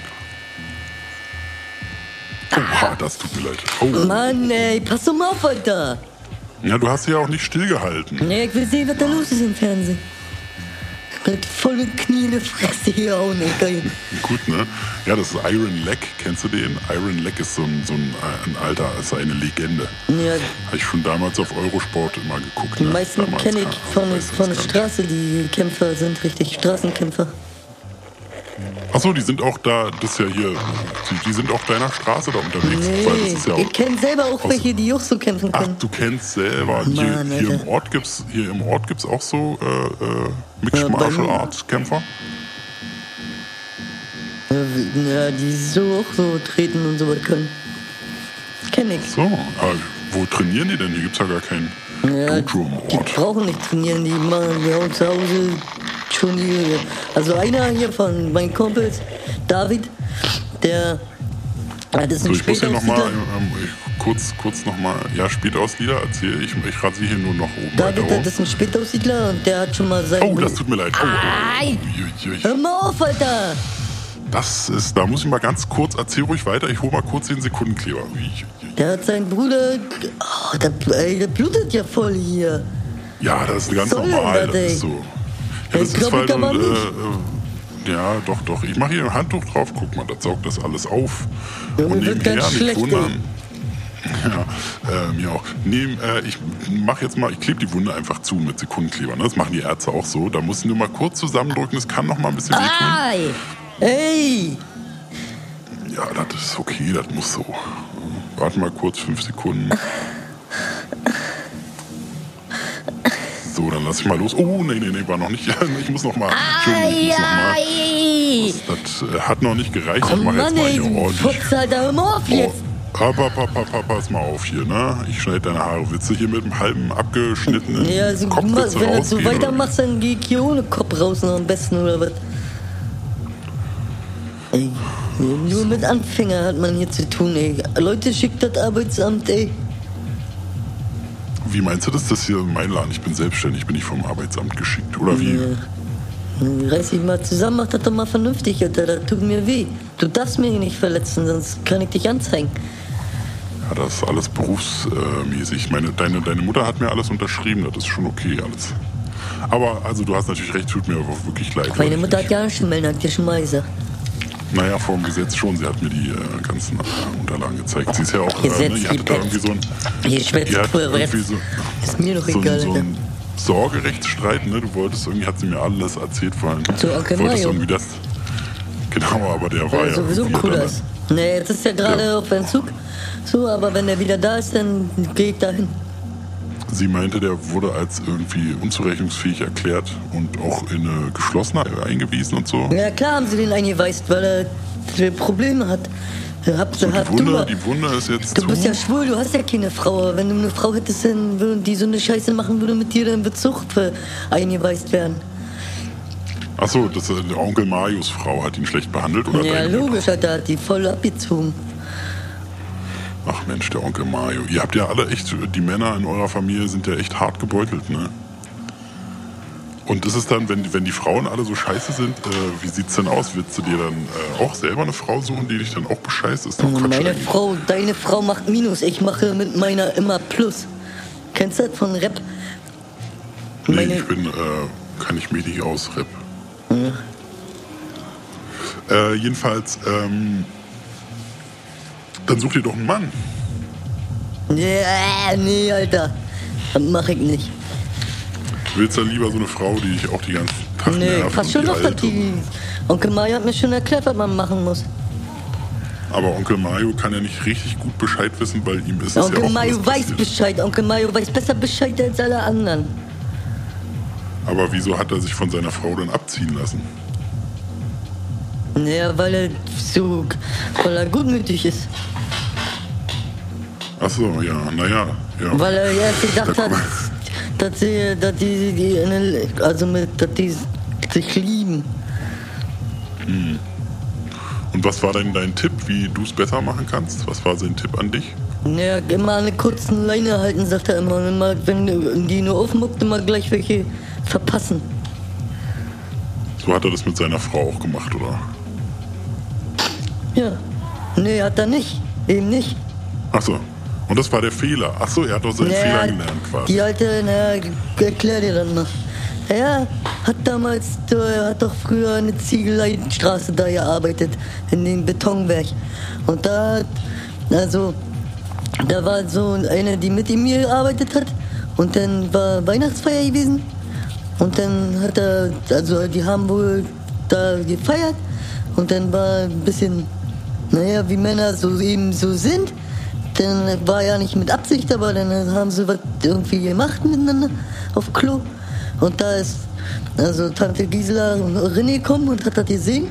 Oha, das tut mir leid. Oh. Mann, ey, pass doch mal auf, Alter. Ja, du hast ja auch nicht stillgehalten. Nee, ich will sehen, was da los ist im Fernsehen. Mit vollen Knie in die Fresse hier hauen, ey, geil. Gut, ne? Ja, das ist Iron Leg. Kennst du den? Iron Leg ist so ein, so ein, äh, ein alter, ist eine Legende. Ja, Habe ich schon damals auf Eurosport immer geguckt. die ne? meisten kenne ich von, von der nicht. Straße, die Kämpfer sind richtig Straßenkämpfer. Ach so, die sind auch da, das ist ja hier, die, die sind auf deiner Straße da unterwegs. Nee, ja ich kenne selber auch welche, die auch so kämpfen ach, können. du kennst selber. Hier, Mann, hier, im. Ort gibt's, hier im Ort gibt's auch so äh, äh, Mixed Ja, Martial Arts Kämpfer. Ja, die so auch so treten und so was können. Kenn ich. So, aber wo trainieren die denn? Hier gibt's ja gar keinen Ja, Dojo im die Ort. brauchen nicht trainieren, die machen die hauen zu Hause schon. Also einer hier von meinen Kumpels, David, der hat ist So, ich muss hier nochmal, Spätaussiedler. ähm, kurz, kurz nochmal, ja, Spätauslieder, erzähl, ich, ich rasiere hier nur noch oben David, das ist ein Spätaussiedler und der hat schon mal sein. Oh, das tut mir leid. Oh, oh, oh. Hör mal auf, Alter! Das ist, da muss ich mal ganz kurz, erzähl ruhig weiter, ich hole mal kurz den Sekundenkleber. Der hat seinen Bruder. Oh, der, ey, der blutet ja voll hier. Ja, das ist ganz soll normal, das, ist so. Ja, Ey, das ist, äh, nicht. äh, ja, doch, doch. Ich mache hier ein Handtuch drauf, guck mal, das saugt das alles auf. Ja, Und wird nebenher, ganz nicht schlecht, wundern. Ja, äh, mir auch. Neben, äh, ich mache jetzt mal, ich klebe die Wunde einfach zu mit Sekundenkleber. Ne? Das machen die Ärzte auch so. Da musst du nur mal kurz zusammendrücken, das kann noch mal ein bisschen wehtun. Ei! Ey! Ja, das ist okay, das muss so. Warte mal kurz, fünf Sekunden. So, dann lass ich mal los. Oh, nee, nee, nee, war noch nicht. Ich muss noch mal. Entschuldigung, ich muss noch mal. Das, das äh, hat noch nicht gereicht. Oh Ich mache jetzt mal hier ordentlich. Hör mal auf Oh, jetzt! Hopp, hopp, hopp, pass mal auf hier, ne? Ich schneide deine Haare. Willst du hier mit einem halben abgeschnittenen Ja, also, Kopf ma- willst du wenn du so weitermachst, dann geh ich hier ohne Kopf raus noch am besten, oder was? Ey, nur mit Anfänger hat man hier zu tun, ey. Leute, schickt das Arbeitsamt, ey. Wie meinst du das? Das hier mein Laden. Ich bin selbstständig, bin ich vom Arbeitsamt geschickt. Oder wie? Reiß dich mal zusammen, mach das doch mal vernünftig, Alter. Das tut mir weh. Du darfst mich nicht verletzen, sonst kann ich dich anzeigen. Ja, das ist alles berufsmäßig. Meine, deine, deine Mutter hat mir alles unterschrieben, das ist schon okay alles. Aber also du hast natürlich recht, tut mir wirklich leid. Meine Mutter hat ja schon mal dir schon mal gesagt. Naja, vor dem Gesetz schon. Sie hat mir die äh, ganzen äh, Unterlagen gezeigt. Sie ist ja auch, äh, Gesetz ne, ihr hattet da irgendwie so ein, so, Ist mir doch so, egal, ein, so ein Sorgerechtsstreit, ne? Du wolltest irgendwie, hat sie mir alles erzählt vorhin. Zu Onkel wolltest irgendwie das. Genau, aber der war ja. sowieso cool ist. Nee, jetzt ist er gerade Ja. auf Entzug. So, aber wenn er wieder da ist, dann gehe ich dahin. Sie meinte, der wurde als irgendwie unzurechnungsfähig erklärt und auch in eine geschlossene eingewiesen und so. Ja, klar haben sie den eingeweist, weil er Probleme hat. Hab, So, hab, die, Wunde, du, die Wunde ist jetzt du zu. bist ja schwul, du hast ja keine Frau. Wenn du eine Frau hättest, die so eine Scheiße machen würde mit dir, dann wird Zucht für eingeweist werden. Achso, das, äh, der Onkel Marius Frau hat ihn schlecht behandelt oder Ja, logisch, hat die voll abgezogen. Mensch, der Onkel Mario. Ihr habt ja alle echt, die Männer in eurer Familie sind ja echt hart gebeutelt, ne? Und ist es dann, wenn, wenn die Frauen alle so scheiße sind, äh, wie sieht's denn aus? Willst du dir dann äh, auch selber eine Frau suchen, die dich dann auch bescheißt? Ist doch Quatsch Meine eigentlich. Frau, deine Frau macht Minus, ich mache mit meiner immer Plus. Kennst du das von Rap? Nee, Meine, ich bin, äh, kann ich mich nicht aus, Rap. Äh, jedenfalls, ähm, dann such dir doch einen Mann. Ja, nee, Alter. Das mach ich nicht. Willst du lieber so eine Frau, die ich auch die ganze Tag Nee, nervt fast schon noch, dass die. Onkel Mario hat mir schon erklärt, was man machen muss. Aber Onkel Mario kann ja nicht richtig gut Bescheid wissen, weil ihm ist es Onkel ja auch Mario weiß. Bescheid. Onkel Mario weiß besser Bescheid als alle anderen. Aber wieso hat er sich von seiner Frau dann abziehen lassen? Ja, weil er so, weil er gutmütig ist. Ach so, ja, naja, ja. Weil er erst gedacht Da hat, dass sie, dass die, die also mit, dass die sich lieben. Und was war denn dein Tipp, wie du es besser machen kannst? Was war sein Tipp an dich? Ja, immer eine kurzen Leine halten, sagt er immer. Immer, wenn die nur aufmuckt, immer gleich welche verpassen. So hat er das mit seiner Frau auch gemacht, oder? Ja. Nee, hat er nicht. Eben nicht. Ach so. Und das war der Fehler. Ach so, er hat aus seinen Fehlern gelernt quasi. die alte, na, erklär dir dann mal. Er hat damals, er hat doch früher eine Ziegeleistraße da gearbeitet, in dem Betonwerk. Und da, hat- also, da war so eine, die mit ihm gearbeitet hat. Und dann war Weihnachtsfeier gewesen. Und dann hat er, also die haben wohl da gefeiert. Und dann war ein bisschen, naja, wie Männer so eben so sind. Dann war ja nicht mit Absicht, aber dann haben sie was irgendwie gemacht miteinander auf Klo. Und da ist also Tante Gisela und René gekommen und hat das gesehen.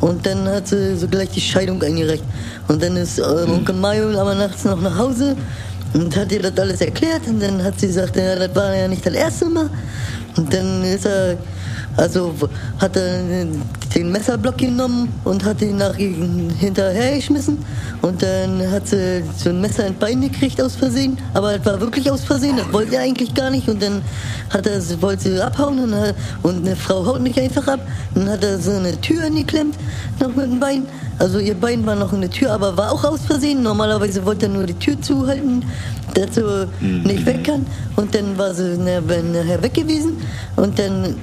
Und dann hat sie so gleich die Scheidung eingereicht. Und dann ist äh, Onkel Mario aber nachts noch nach Hause und hat ihr das alles erklärt. Und dann hat sie gesagt, ja, das war ja nicht das erste Mal. Und dann ist er, also hat er den Messerblock genommen und hat ihn nach hinterher geschmissen. Und dann hat sie so ein Messer ins Bein gekriegt aus Versehen. Aber das war wirklich aus Versehen, das wollte er eigentlich gar nicht. Und dann hat er, wollte sie abhauen und, hat- und eine Frau haut nicht einfach ab. Dann hat er so eine Tür angeklemmt, noch mit dem Bein. Also ihr Bein war noch in der Tür, aber war auch aus Versehen. Normalerweise wollte er nur die Tür zuhalten, dass sie nicht weg kann. Und dann war sie na- nachher weg gewesen. Und dann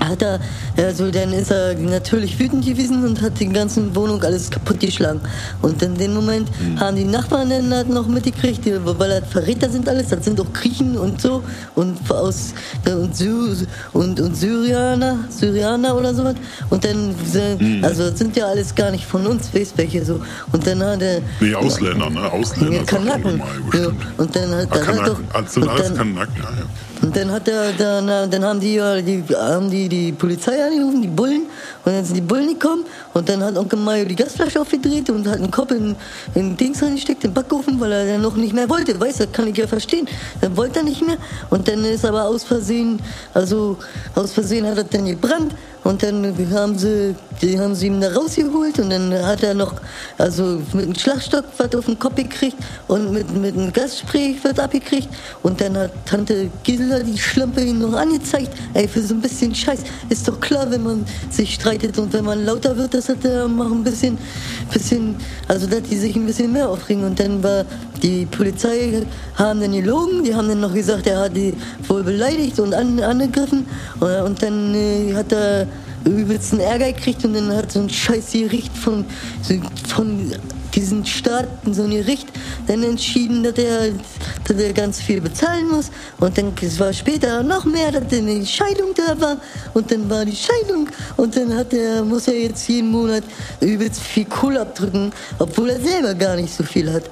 hat er, also dann ist er natürlich wütend gewesen und hat die ganze Wohnung alles kaputt geschlagen. Und in dem Moment haben die Nachbarn dann halt noch mitgekriegt, weil das Verräter sind alles, das sind auch Griechen und so und aus und, Sy und, und Syrianer, Syrianer oder sowas. Und dann, sind- also das sind ja alles gar nicht von uns, weißt welche so. Und dann hat er. Nee, Ausländer, ne? Ausländer. Kanaken. Ja, und dann hat Ah, dann hat doch. Sind alles Kanaken, ja. Und dann hat er, dann, äh, dann haben die, ja, die, haben die die Polizei angerufen, die Bullen, und dann sind die Bullen gekommen, und dann hat Onkel Mario die Gasflasche aufgedreht und hat einen Kopf in, in Dings reingesteckt, den Backofen, weil er dann noch nicht mehr wollte, weißt du, kann ich ja verstehen. Dann wollte er nicht mehr, und dann ist aber aus Versehen, also aus Versehen hat er dann gebrannt, und dann haben sie, die haben sie ihm da rausgeholt, und dann hat er noch, also mit einem Schlagstock was auf den Kopf gekriegt, und mit, mit einem Gasspray was abgekriegt, und dann hat Tante Gisela die Schlampe ihn noch angezeigt. Ey, für so ein bisschen Scheiß. Ist doch klar, wenn man sich streitet und wenn man lauter wird, das hat er auch ein bisschen, bisschen, also dass die sich ein bisschen mehr aufregen. Und dann war die Polizei, haben dann gelogen, die haben dann noch gesagt, er hat die wohl beleidigt und an, angegriffen. Und, und dann äh, hat er übelsten Ärger gekriegt und dann hat so ein scheiß Gericht von, so, von diesen Staaten, so ein Gericht, dann entschieden, dass er, dass er ganz viel bezahlen muss. Und dann es war später noch mehr, dass eine Scheidung da war. Und dann war die Scheidung. Und dann hat er, muss er jetzt jeden Monat übelst viel Kohle abdrücken, obwohl er selber gar nicht so viel hat.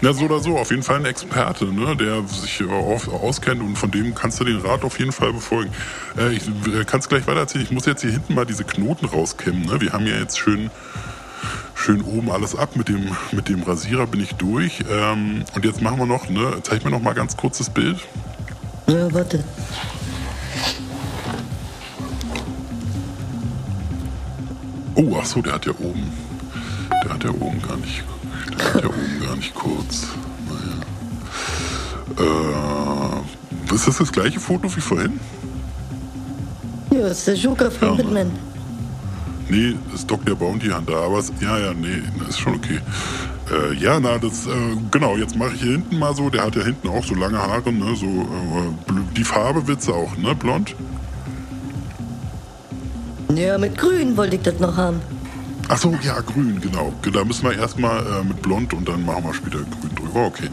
Na, so oder so, auf jeden Fall ein Experte, ne, der sich äh, auskennt und von dem kannst du den Rat auf jeden Fall befolgen. Äh, ich äh, kann es gleich weiter erzählen. Ich muss jetzt hier hinten mal diese Knoten rauskämmen. Ne? Wir haben ja jetzt schön, schön oben alles ab. Mit dem, mit dem Rasierer bin ich durch. Ähm, und jetzt machen wir noch, ne, zeig mir noch mal ganz kurz das Bild. Ja, warte. Oh, ach so, der hat ja oben. Der hat ja oben gar nicht. Der hat ja oben gar nicht kurz. Naja. Äh, ist das das gleiche Foto wie vorhin? Ja, das ist der Joker von Ja. Batman. Nee, das ist Dr. Bounty Hunter, aber es, ja, ja, nee, das ist schon okay. Äh, ja, na, das, äh, genau, jetzt mache ich hier hinten mal so, der hat ja hinten auch so lange Haare, ne, so, äh, die Farbe wird's auch, ne, blond? Ja, mit Grün wollte ich das noch haben. Ach so, ja, grün, genau. Da müssen wir erstmal äh, mit blond und dann machen wir später grün drüber. Okay.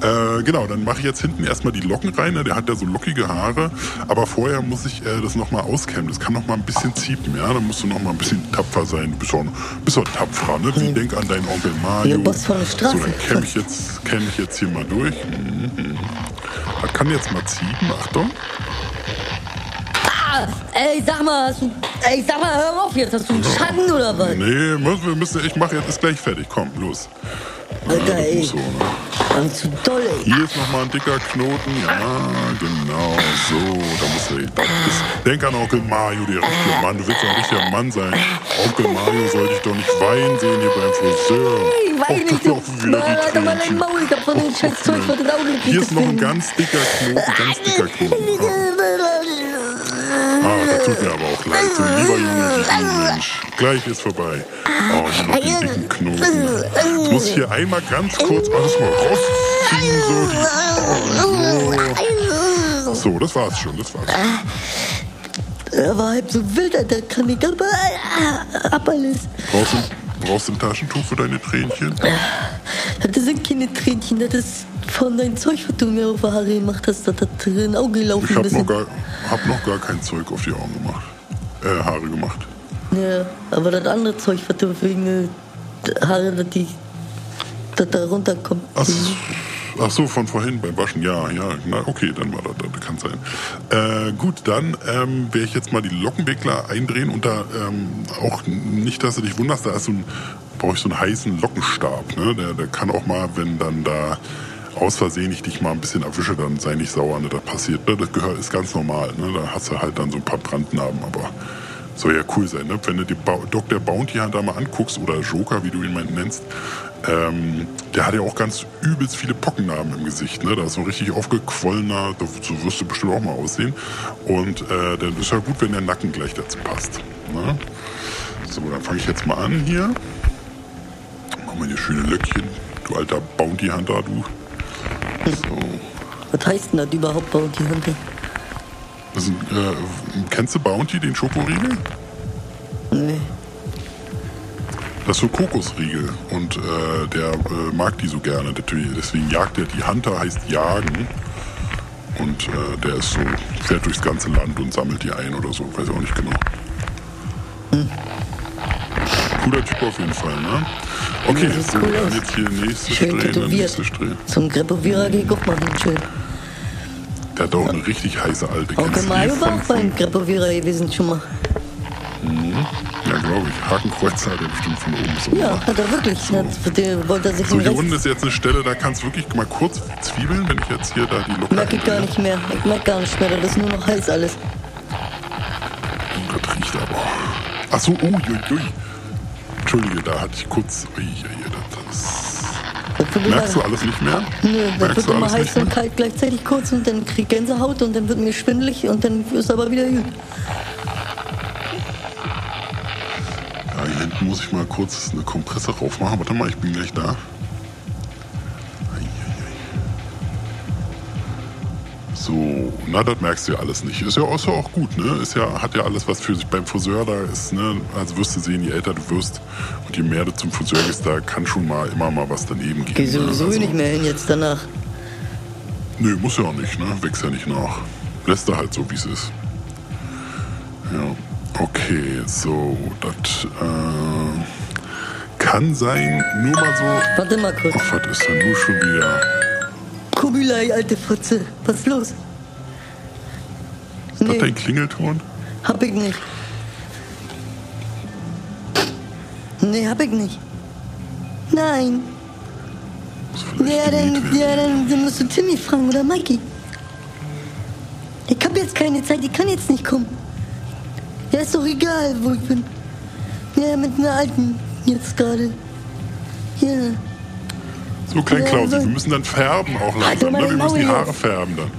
Äh, genau, dann mache ich jetzt hinten erstmal die Locken rein. Ne? Der hat ja so lockige Haare. Aber vorher muss ich äh, das nochmal auskämmen. Das kann nochmal ein bisschen ziepen, ja. Da musst du nochmal ein bisschen tapfer sein. Du bist auch, bist auch tapferer, ne? Wie, denk an deinen Onkel Mario. Der Boss von der Straße. So, dann kämme ich, jetzt, kämm ich jetzt hier mal durch. Mhm. Das kann jetzt mal ziehen. Achtung. Ah, ey, sag mal, hast du, ey, sag mal, hör auf jetzt, hast du einen Schatten oder was? Nee, wir müssen, ich mache jetzt, ist gleich fertig. Komm, los. Alter, das ey. so, ne? Mann, zu doll, ey. Hier ist nochmal ein dicker Knoten. Ja, genau. So, da muss er. Das ist, denk an Onkel Mario, der richtige Mann. Du willst doch ein richtiger Mann sein. Onkel Mario soll dich doch nicht weinen sehen hier beim Friseur. Ich Och, nicht, laufen wieder Mann, Alter, Tränchen. Maul, ich hab von dem scheiß Zeug vor den Augen. Hier ist noch ein ganz dicker Knoten, ganz dicker Knoten. Ah, das tut mir aber auch leid. So lieber Junge wie du, Mensch. Gleich ist vorbei. Oh, hier noch den dicken Knoten. Jetzt muss ich hier einmal ganz kurz alles mal rausziehen. So, die, oh, so. so, das war's schon, das war's. Er war halb so wild, Alter, kann ich aber ah, ab alles. Du, brauchst du ein Taschentuch für deine Tränchen? Das sind keine Tränchen, das ist von deinem Zeug, was du mir auf die Haare gemacht hast, das hat drin Auge gelaufen Ich hab noch, gar, hab noch gar kein Zeug auf die Augen gemacht. Äh, Haare gemacht. Ja, aber das andere Zeug, was du wegen äh, Haare, dass die, dass da runterkommt. Ach, ach so, von vorhin beim Waschen. Ja, ja, na okay, dann war das, das kann sein. Äh, gut, dann ähm, werde ich jetzt mal die Lockenwickler eindrehen und da ähm, auch nicht, dass du dich wunderst, da ist so ein, brauche ich so einen heißen Lockenstab. Ne? Der, der kann auch mal, wenn dann da aus Versehen ich dich mal ein bisschen erwische, dann sei nicht sauer, ne? das passiert. Ne? Das gehört, ist ganz normal. Ne? Da hast du halt dann so ein paar Brandnarben, aber soll ja cool sein, ne? Wenn du ba Dr. Bounty Hunter mal anguckst oder Joker, wie du ihn mal nennst, ähm, der hat ja auch ganz übelst viele Pockennarben im Gesicht, ne? Da ist so richtig aufgequollener, so wirst du bestimmt auch mal aussehen. Und äh, dann ist ja gut, wenn der Nacken gleich dazu passt. Ne? So, dann fange ich jetzt mal an hier. Machen wir hier schöne Löckchen, du alter Bounty Hunter, du. So. Was heißt denn das überhaupt? Das ist, ein, äh, kennst du Bounty, den Schokoriegel? Nee. Das ist so Kokosriegel und äh, der äh, mag die so gerne. Deswegen deswegen jagt er die Hunter, heißt jagen. Und äh, der ist so, fährt durchs ganze Land und sammelt die ein oder so, weiß auch nicht genau. Cooler Typ auf jeden Fall, ne? Okay, Ja, so, cool jetzt hier Schön dann tätowiert. nächstes Drehen. Zum Grepowierer geh ich auch machen, schön. Der hat auch eine richtig heiße alte. Onkel du die Mario war auch beim von, Grepowierer gewesen schon mal. Ja, glaube ich. Hakenkreuzer hat er bestimmt von oben so Ja, hat er wirklich. Hat, der wollte er sich So, den hier unten ist jetzt eine Stelle, da kannst du wirklich mal kurz zwiebeln, wenn ich jetzt hier da die Locker merke ich gar nicht mehr. Ich merke gar nicht mehr, das ist nur noch heiß alles. Das riecht aber. Ach so, oh, ui, ui. Entschuldige, da hatte ich kurz. Ui, das, merkst du alles nicht mehr? nö, das wird immer heiß und kalt gleichzeitig kurz und dann krieg ich Gänsehaut und dann wird mir schwindelig und dann ist aber wieder gut. Muss ich mal kurz eine Kompresse raufmachen. Warte mal, ich bin gleich da. So, na, das merkst du ja alles nicht. Ist ja, ist ja auch gut, ne? Ist ja, hat ja alles, was für sich beim Friseur da ist, ne? Also wirst du sehen, je älter du wirst und je mehr du zum Friseur gehst, da kann schon mal immer mal was daneben gehen. Geh ne? sowieso Also- nicht mehr hin jetzt danach. Nö, muss ja auch nicht, ne? Wächst ja nicht nach. Lässt er halt so, wie es ist. Okay, so, das äh, kann sein, nur mal so. Warte mal kurz. Ach, was ist denn nur schon wieder? Kubilai, alte Fotze. Was ist los? Ist das dein Klingelton? Hab ich nicht. Nee, hab ich nicht. Nein. Ja, dann, ja, dann, dann musst du Timmy fragen oder Mikey. Ich hab jetzt keine Zeit, ich kann jetzt nicht kommen. Ja, ist doch egal, wo ich bin. Ja, mit einer alten jetzt gerade. Ja. So, Klein Ja, Klausi, so- wir müssen dann färben auch Halt langsam. Ne? Wir müssen die Haare färben dann.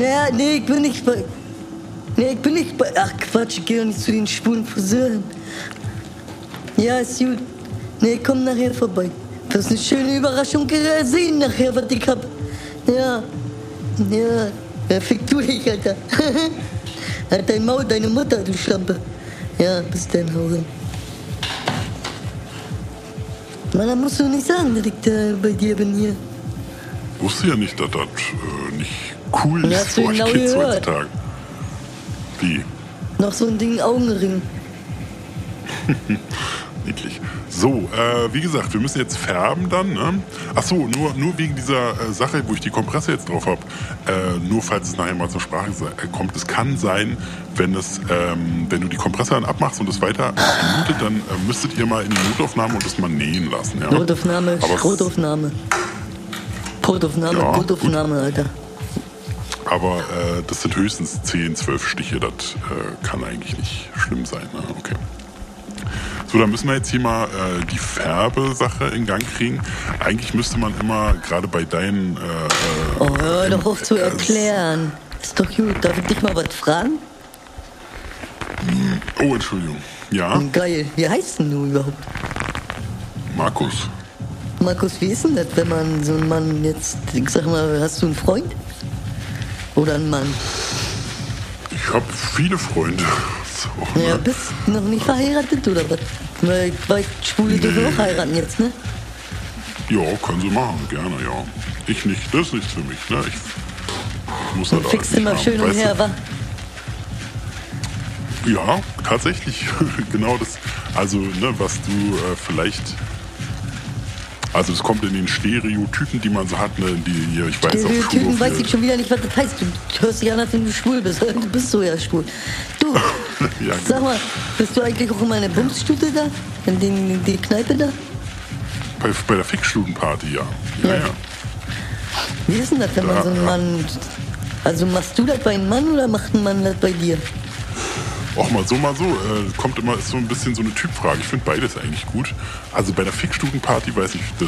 Naja, nee, ich bin nicht bei. Nee, ich bin nicht bei. Ach Quatsch, ich geh doch nicht zu den schwulen Friseuren. Ja, ist gut. Nee, komm nachher vorbei. Das ist eine schöne Überraschung sehen nachher, was ich hab. Ja. Ja. Ja, fick du dich, Alter. halt dein Maul, deine Mutter, du Schlampe. Ja, bis dann, hau rein. Na, dann musst du nicht sagen, dass ich da bei dir bin hier. Wusste ja nicht, dass das äh, nicht cool ist für euch genau Kids gehört. heutzutage. Wie? Noch so ein Ding Augenring. Niedlich. So, äh, wie gesagt, wir müssen jetzt färben dann. Ne? Ach so, nur, nur wegen dieser äh, Sache, wo ich die Kompresse jetzt drauf habe. Äh, nur falls es nachher mal zur Sprache äh, kommt. Es kann sein, wenn, es, ähm, wenn du die Kompresse dann abmachst und es weiter blutet, dann äh, müsstet ihr mal in die Notaufnahme und es mal nähen lassen. Ja? Notaufnahme, Aber Schrotaufnahme. Brotaufnahme, Ja, Brotaufnahme, Alter. Aber äh, das sind höchstens 10, 12 Stiche. Das kann eigentlich nicht schlimm sein. Ne? Okay. So, dann müssen wir jetzt hier mal äh, die Färbesache in Gang kriegen. Eigentlich müsste man immer, gerade bei deinen... Äh, äh, Oh, hör doch auf zu erklären. Ist doch gut. Darf ich dich mal was fragen? Oh, Entschuldigung. Ja, Geil. Wie heißt denn du überhaupt? Markus. Markus, wie ist denn das, wenn man so einen Mann jetzt, ich sag mal, hast du einen Freund? Oder einen Mann? Ich habe viele Freunde. So, Ja, bist noch nicht verheiratet oder was? Weil, weil Schwule dürfen auch heiraten jetzt, ne? ja, können sie machen, gerne, ja. Ich nicht, das ist nichts für mich. Ne? Ich muss halt alles immer schön haben, umher, wa? Ja, tatsächlich. genau das. Also, ne, was du äh, vielleicht. Also, es kommt in den Stereotypen, die man so hat, ne, die hier, ich weiß Stereotypen Schulhof, weiß hier- ich schon wieder nicht, was das heißt. Du hörst dich an, als wenn du schwul bist. Du bist so ja schwul. Du, Ja, sag mal, bist du eigentlich auch in meiner Bumsstute da? In, den, in die Kneipe da? bei, bei der Fickstudenparty, ja. Ja, Ja. ja. Wie ist denn das, wenn man Ja, so einen ja. Mann... Also machst du das bei einem Mann oder macht ein Mann das bei dir? Auch mal so, mal so. Äh, kommt immer, ist so ein bisschen so eine Typfrage. Ich finde beides eigentlich gut. Also bei der Fickstutenparty, weiß ich, da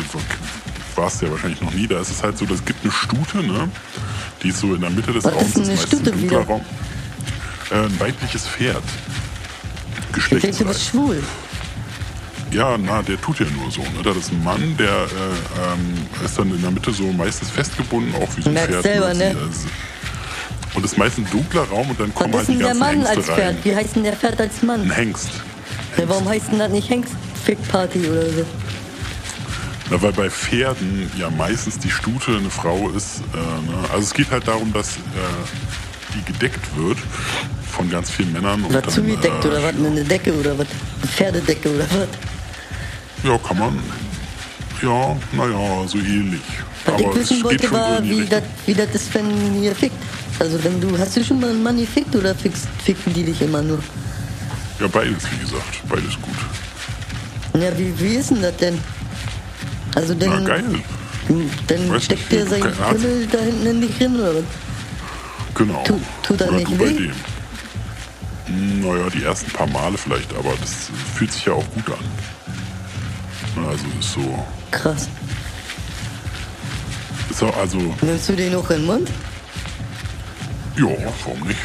warst du ja wahrscheinlich noch nie, da ist es halt so, es gibt eine Stute, ne? Die ist so in der Mitte des Was ist Raums, denn das eine ist meistens Stute ein dunkler wieder? Raum. Äh, ein weibliches Pferd. Ich denke, du bist schwul. Ja, na, der tut ja nur so. Ne? Das ist ein Mann, der äh, ähm, ist dann in der Mitte so meistens festgebunden, auch wie so ein Merkst Pferd. selber, ne? Also- Und es ist meist ein dunkler Raum und dann Was kommen ist halt die denn der ganzen Mann Hengste als rein. Pferd? Wie heißt denn der Pferd als Ein Mann? Hengst. Ja, warum heißt denn das nicht Hengst-Fick-Party oder so? Na, weil bei Pferden ja meistens die Stute eine Frau ist. Äh, ne? Also es geht halt darum, dass äh, die gedeckt wird von ganz vielen Männern. Und Was dann, zugedeckt äh, oder was? Eine Decke oder was? Eine Pferdedecke oder was? Ja, kann man. Ja, naja, so ähnlich. Was ich Aber es wissen wollte war, die wie das, wie das ist, wenn ihr fickt. Also wenn du, hast du schon mal einen Mann gefickt oder fickst, ficken die dich immer nur? Ja, beides, wie gesagt. Beides gut. Ja, wie, wie ist denn das denn? Also Na, dann, geil. dann steckt der Ahnung. Pimmel da hinten in dich drin oder was? Genau. Tu- tut das Oder nicht du bei weh? dem. Naja, die ersten paar Male vielleicht, aber das fühlt sich ja auch gut an. Also ist so. Krass. Auch, also, Nimmst du den auch in den Mund? ja, warum nicht?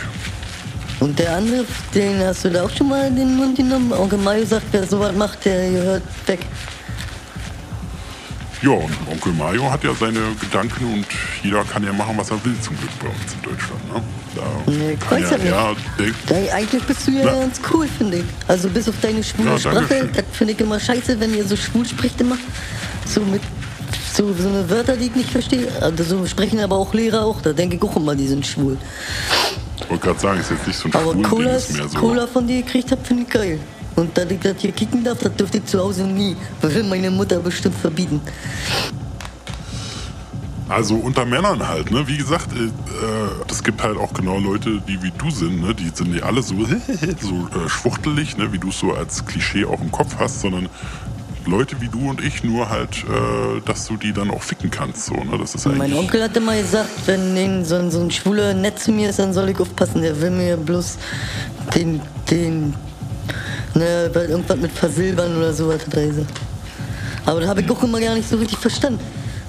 Und der andere, den hast du da auch schon mal in den Mund genommen? Onkel Mario sagt, wer sowas macht, der gehört weg. Ja, und Onkel Mario hat ja seine Gedanken und jeder kann ja machen, was er will zum Glück bei uns in Deutschland. Ne? Da Nee, kann ja, ja Ja, eigentlich bist du ja Na. ganz cool, finde ich. Also bis auf deine schwule danke Sprache, das finde ich immer scheiße, wenn ihr so schwul spricht immer. So mit so, so eine Wörter, die ich nicht verstehe. Also so sprechen aber auch Lehrer auch. Da denke ich auch immer, die sind schwul. ich wollte gerade sagen, ist jetzt nicht so ein Aber Cola, mehr so. Cola von dir gekriegt habe, finde ich geil. Und dass ich das hier kicken darf, das dürfte ich zu Hause nie. Das will meine Mutter bestimmt verbieten. Also unter Männern halt, ne? Wie gesagt, äh, äh, es gibt halt auch genau Leute, die wie du sind, ne? Die sind nicht alle so, so äh, schwuchtelig, ne? Wie du es so als Klischee auch im Kopf hast, sondern Leute wie du und ich, nur halt, äh, dass du die dann auch ficken kannst, so, ne? Das ist mein. Onkel hatte mal gesagt, wenn den, so, ein, so ein schwuler nett zu mir ist, dann soll ich aufpassen. Der will mir bloß den, den, ne, weil irgendwas mit versilbern oder sowas hat er gesagt. Aber das habe ich auch immer gar nicht so richtig verstanden.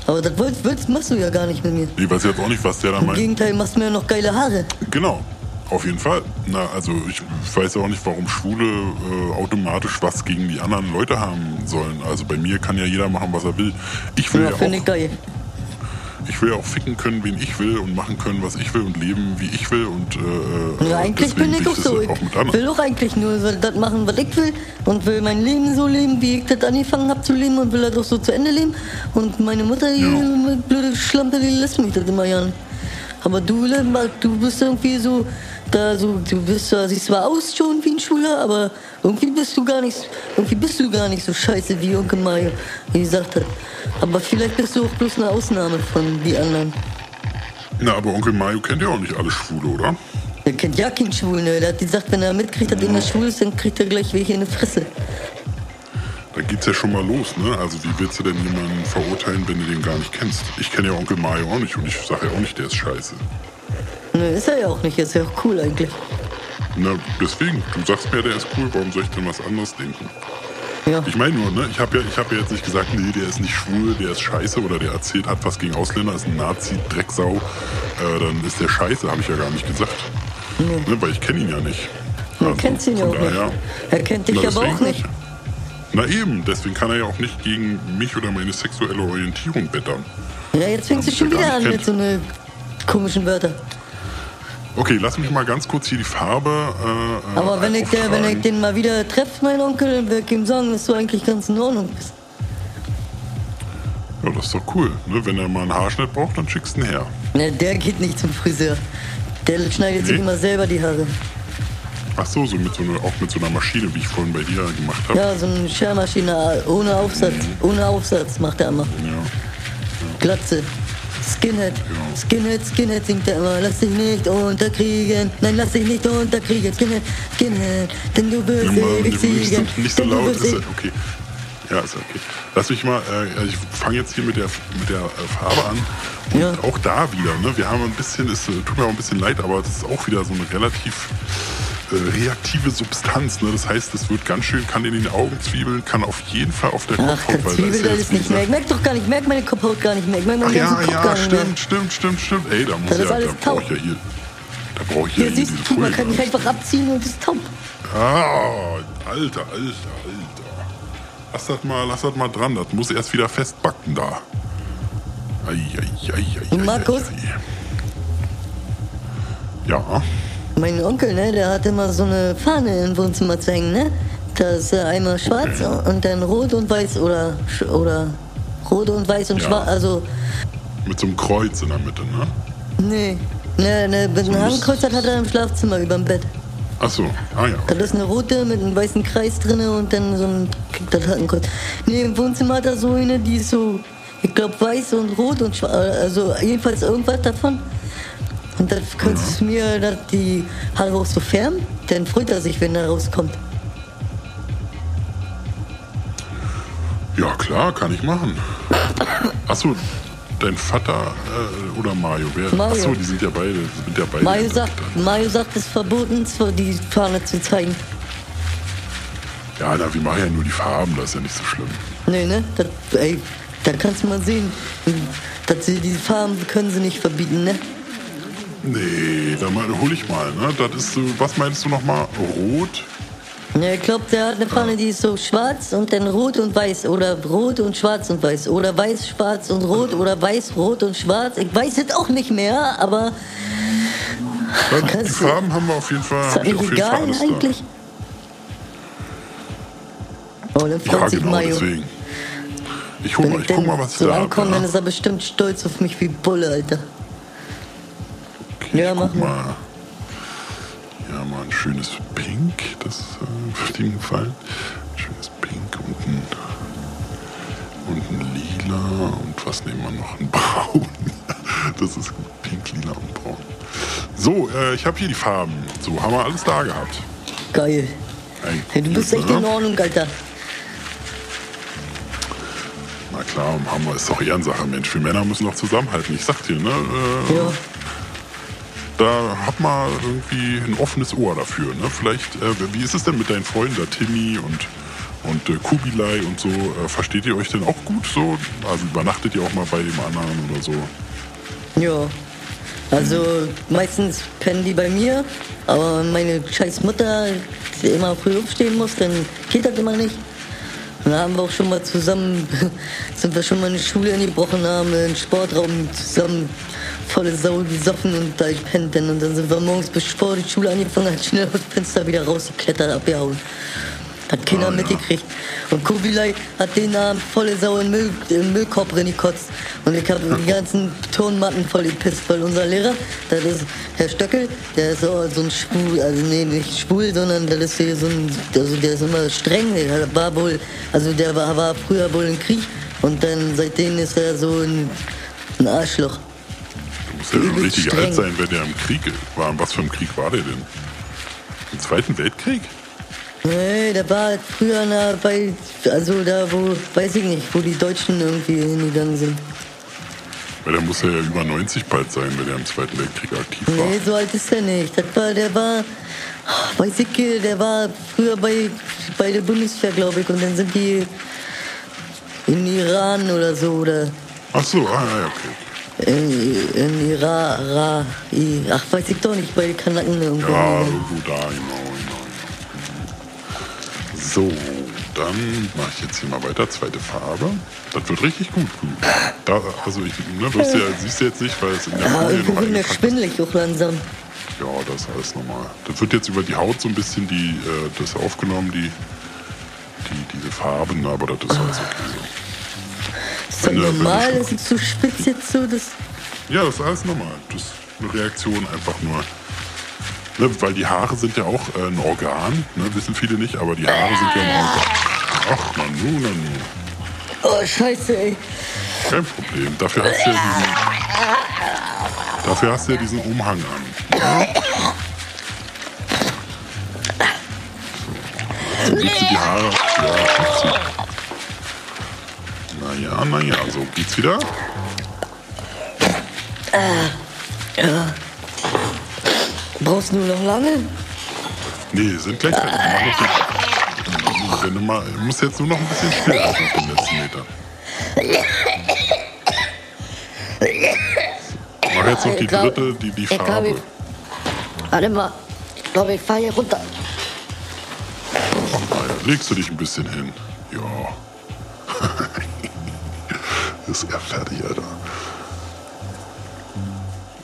Aber das wolltest, willst, machst du ja gar nicht mit mir. Ich weiß jetzt auch nicht, was der da Im meint. Gegenteil, machst mir ja noch geile Haare. Genau, auf jeden Fall. Na, also ich weiß auch nicht, warum Schwule äh, automatisch was gegen die anderen Leute haben sollen. Also bei mir kann ja jeder machen, was er will. Ich will Ja, ja, finde ich auch, geil. Ich will auch ficken können, wen ich will und machen können, was ich will und leben, wie ich will und äh, Ja, eigentlich bin ich auch so. Ich will doch eigentlich nur das machen, was ich will und will mein Leben so leben, wie ich das angefangen habe zu leben und will das auch so zu Ende leben. Und meine Mutter, die Ja. blöde Schlampe, die lässt mich das immer gern. Aber du, du bist irgendwie so, da so, du bist zwar, siehst zwar aus schon wie ein Schüler, aber irgendwie bist du gar nicht, irgendwie bist du gar nicht so scheiße wie Onkel Mario gesagt hat. Aber vielleicht bist du auch bloß eine Ausnahme von die anderen. Na, aber Onkel Mario kennt ja auch nicht alle Schwule, oder? Der kennt ja keinen Schwulen, ne? Der hat gesagt, wenn er mitkriegt, dass irgendwas schwul ist, dann kriegt er gleich welche in die Fresse. Da geht's ja schon mal los, ne? Also wie willst du denn jemanden verurteilen, wenn du den gar nicht kennst? Ich kenne ja Onkel Mario auch nicht und ich sage ja auch nicht, der ist scheiße. Ne, ist er ja auch nicht, ist ja auch cool eigentlich. Na, deswegen, du sagst mir, der ist cool, warum soll ich denn was anderes denken? Ja. Ich meine nur, ne, ich habe ja, ich hab ja jetzt nicht gesagt, nee, der ist nicht schwul, der ist scheiße oder der erzählt hat was gegen Ausländer, ist ein Nazi, Drecksau, äh, dann ist der scheiße, habe ich ja gar nicht gesagt. Ne, weil ich kenne ihn ja nicht. Du Also, kennst ihn ja auch nicht. daher- Er kennt dich Na, aber auch nicht. Na eben, deswegen kann er ja auch nicht gegen mich oder meine sexuelle Orientierung wettern. Ja, jetzt fängst du schon wieder nicht an kennt. mit so ne komischen Wörtern. Okay, lass mich mal ganz kurz hier die Farbe. Äh, Aber äh, wenn ich, der, wenn ich den mal wieder treffe, mein Onkel, dann werde ich ihm sagen, dass du eigentlich ganz in Ordnung bist. Ja, das ist doch cool. Ne? Wenn er mal einen Haarschnitt braucht, dann schickst du ihn her. Ne, der geht nicht zum Friseur. Der schneidet sich Nee? immer selber die Haare. Ach so, so mit so einer, auch mit so einer Maschine, wie ich vorhin bei dir gemacht habe. Ja, so eine Schermaschine ohne Aufsatz. Ohne Aufsatz macht er immer. Ja. Glatze. Skinhead. Skinhead, Skinhead singt er immer. Lass dich nicht unterkriegen. Nein, lass dich nicht unterkriegen. Skinhead, Skinhead. Denn du wirst mal, ewig siegen. nicht so laut, ist ewig- okay. Ja, ist okay. Lass mich mal, äh, ich fange jetzt hier mit der, mit der äh, Farbe an. Und Ja. auch da wieder, ne? Wir haben ein bisschen, es tut mir auch ein bisschen leid, aber das ist auch wieder so eine relativ reaktive Substanz. Ne? Das heißt, es wird ganz schön, kann in den Augen zwiebeln, kann auf jeden Fall auf der Ach, Kopfhaut, der weil da Zwiebel, ja das ist nicht mehr. Ich gesagt- merk doch gar nicht, ich merk meine Kopfhaut gar nicht mehr. Ich merk meinen Ach ja, Kopf ja, gar nicht stimmt, stimmt, stimmt, stimmt. Ey, da muss Das ja, da brauche ich ja hier, da brauche ich ja Hier hier siehst diese du, man Folie. kann mich einfach abziehen und ist taub. Ah, Alter, Alter, Alter. Lass das mal, lass das mal dran. Das muss erst wieder festbacken da. Ei, ei, ei, ei, Und ei, Markus? ei, ei. Ja, Mein Onkel, ne, der hat immer so eine Fahne im Wohnzimmer zu hängen, ne? Da ist äh, einmal schwarz und dann rot und weiß oder, oder rot und weiß und Ja. schwarz, also, mit so einem Kreuz in der Mitte, ne? nee. Ne, ne, mit einem So Hakenkreuz das hat er im Schlafzimmer überm Bett. Ach so, ah ja. Das ist eine rote mit einem weißen Kreis drinne und dann so ein das hat ein Kreuz. Nee, im Wohnzimmer hat er so eine, die ist so, ich glaube weiß und rot und schwarz, also jedenfalls irgendwas davon. Und dann könntest du mir das die Haare auch so färben, dann freut er sich, wenn er rauskommt. Ja, klar, kann ich machen. Ach so, dein Vater äh, oder Mario? Wer? Mario. Ach so, die sind ja beide, sind ja beide. Mario sagt, Mario sagt, es ist verboten, die Fahne zu zeigen. Ja, na, wir machen ja nur die Farben, das ist ja nicht so schlimm. Nee, ne? Das, ey, da kannst du mal sehen, dass sie die Farben können sie nicht verbieten, ne? Nee, dann mal, hol ich mal, ne? Das ist so, was meinst du nochmal? Rot? Ja, ich glaube, der hat eine Fahne, die ist so schwarz und dann rot und weiß. Oder rot und schwarz und weiß. Oder weiß, schwarz und rot. Oder weiß, rot und schwarz. Ich weiß es auch nicht mehr, aber die du- Farben haben wir auf jeden Fall, ist hab das egal alles da. eigentlich? Oh, dann Ja, freut sich genau, Mario. deswegen. Ich Wenn mal, ich guck mal, was so da ankomme, habe. dann Ja. ist er bestimmt stolz auf mich wie Bulle, Alter. Ja, mach guck mal. Ja, mal ein schönes Pink, das äh, wird ihm gefallen. Ein schönes Pink und ein, und ein Lila und was nehmen wir noch? Ein Braun. Das ist gut, Pink, Lila und Braun. So, äh, ich habe hier die Farben. So, haben wir alles da gehabt. Geil. Ey, Hey, du bist gut, echt ne? in Ordnung, Alter. Na klar, Hammer ist doch Ehrensache, Mensch. Wir Männer müssen doch zusammenhalten. Ich sag dir, ne? Äh, Ja. Da hab mal irgendwie ein offenes Ohr dafür. Ne? Vielleicht, äh, wie ist es denn mit deinen Freunden, da Timmy und, und äh, Kubilai und so? Äh, versteht ihr euch denn auch gut so? Also übernachtet ihr auch mal bei dem anderen oder so? Ja. Also meistens pennen die bei mir, aber meine scheiß Mutter immer früh aufstehen muss, dann geht das immer nicht. Und Und da haben wir auch schon mal zusammen, sind wir schon mal in die Schule angebrochen, haben einen Sportraum zusammen volle Sau gesoffen und da gepennt. Und dann sind wir morgens, bevor die Schule angefangen hat, schnell aus dem Fenster wieder rausgeklettert, abgehauen. Hat keiner Ah, ja. mitgekriegt. Und Kubilai hat den Abend volle Sau in den, Müll, in Müllkorb gekotzt. Und ich habe die ganzen Turnmatten voll gepisst, weil unser Lehrer, das ist Herr Stöckel, der ist auch so ein Schwul, also nee, nicht schwul, sondern der ist hier so ein, also der ist immer streng, der war wohl, also der war, war früher wohl im Krieg und dann seitdem ist er so ein, ein Arschloch. Musst ja schon richtig streng. alt sein, wenn der im Krieg war. Was für ein Krieg war der denn? Im Zweiten Weltkrieg? Nee, der war früher na, bei, also da wo, weiß ich nicht, wo die Deutschen irgendwie hingegangen sind. Weil der muss ja über 90 bald sein, wenn er im Zweiten Weltkrieg aktiv war. Nee, so alt ist er nicht. Das war, der war, oh, weiß ich, der war früher bei, bei der Bundeswehr, glaube ich, und dann sind die in Iran oder so, oder Ach so, ah, ja, okay. In, in Iran, Ra, I, ach, weiß ich doch nicht, bei den Kanaken irgendwo. Ja, irgendwo da, genau, genau. So, dann mache ich jetzt hier mal weiter. Zweite Farbe. Das wird richtig gut. Da, also, ich, ne, wirst du ja, siehst du jetzt nicht, weil es in der Ja, Folie irgendwo noch bin eingepackt ist. schwindelig auch langsam. Ja, das ist alles normal. Das wird jetzt über die Haut so ein bisschen die, äh, das aufgenommen, die, die, diese Farben, aber das ist alles okay so. Ist das normal, dass ich so spitz jetzt so, das, Ja, das ist alles normal. Das ist eine Reaktion einfach nur. Ne, weil die Haare sind ja auch äh, ein Organ, ne, wissen viele nicht, aber die Haare sind ja ein Organ. Ach, Nanu, Nanu. oh, scheiße, ey. Kein Problem. Dafür hast du ja diesen, dafür hast du ja diesen Umhang an. Ja? So, legst du die Haare. Ja, naja, naja, so geht's wieder. Brauchst du nur noch lange? Nee, sind gleich fertig. Mach noch mal, du musst jetzt nur noch ein bisschen schneller auf den letzten Meter. Mach jetzt noch die glaub- dritte, die, die Farbe. ich- Warte mal, ich glaube, ich fahre hier runter. Ach naja, legst du dich ein bisschen hin. Ist er fertig, Alter.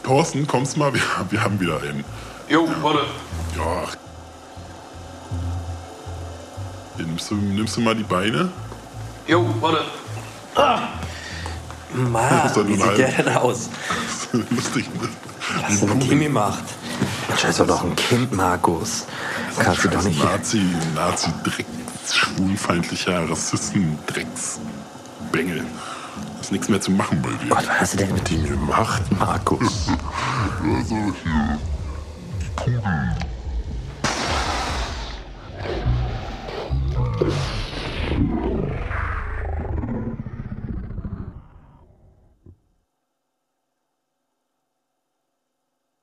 Thorsten, kommst mal, wir, wir haben wieder einen. Jo, warte. Ja. ach. Hier, nimmst, du, nimmst du mal die Beine? Jo, warte. Mann, ist doch wie sieht ein der denn aus? Lustig. ne? Was gemacht? Mensch, er ist doch ein Kind, Markus. Kannst du doch nicht... Nazi, Nazi, Dreck, schwulenfeindlicher Rassisten, Drecks, Bengel. Ist nichts mehr zu machen bei dir. Gott, was hast du denn mit ihm gemacht, Markus? Also hier, Pudel,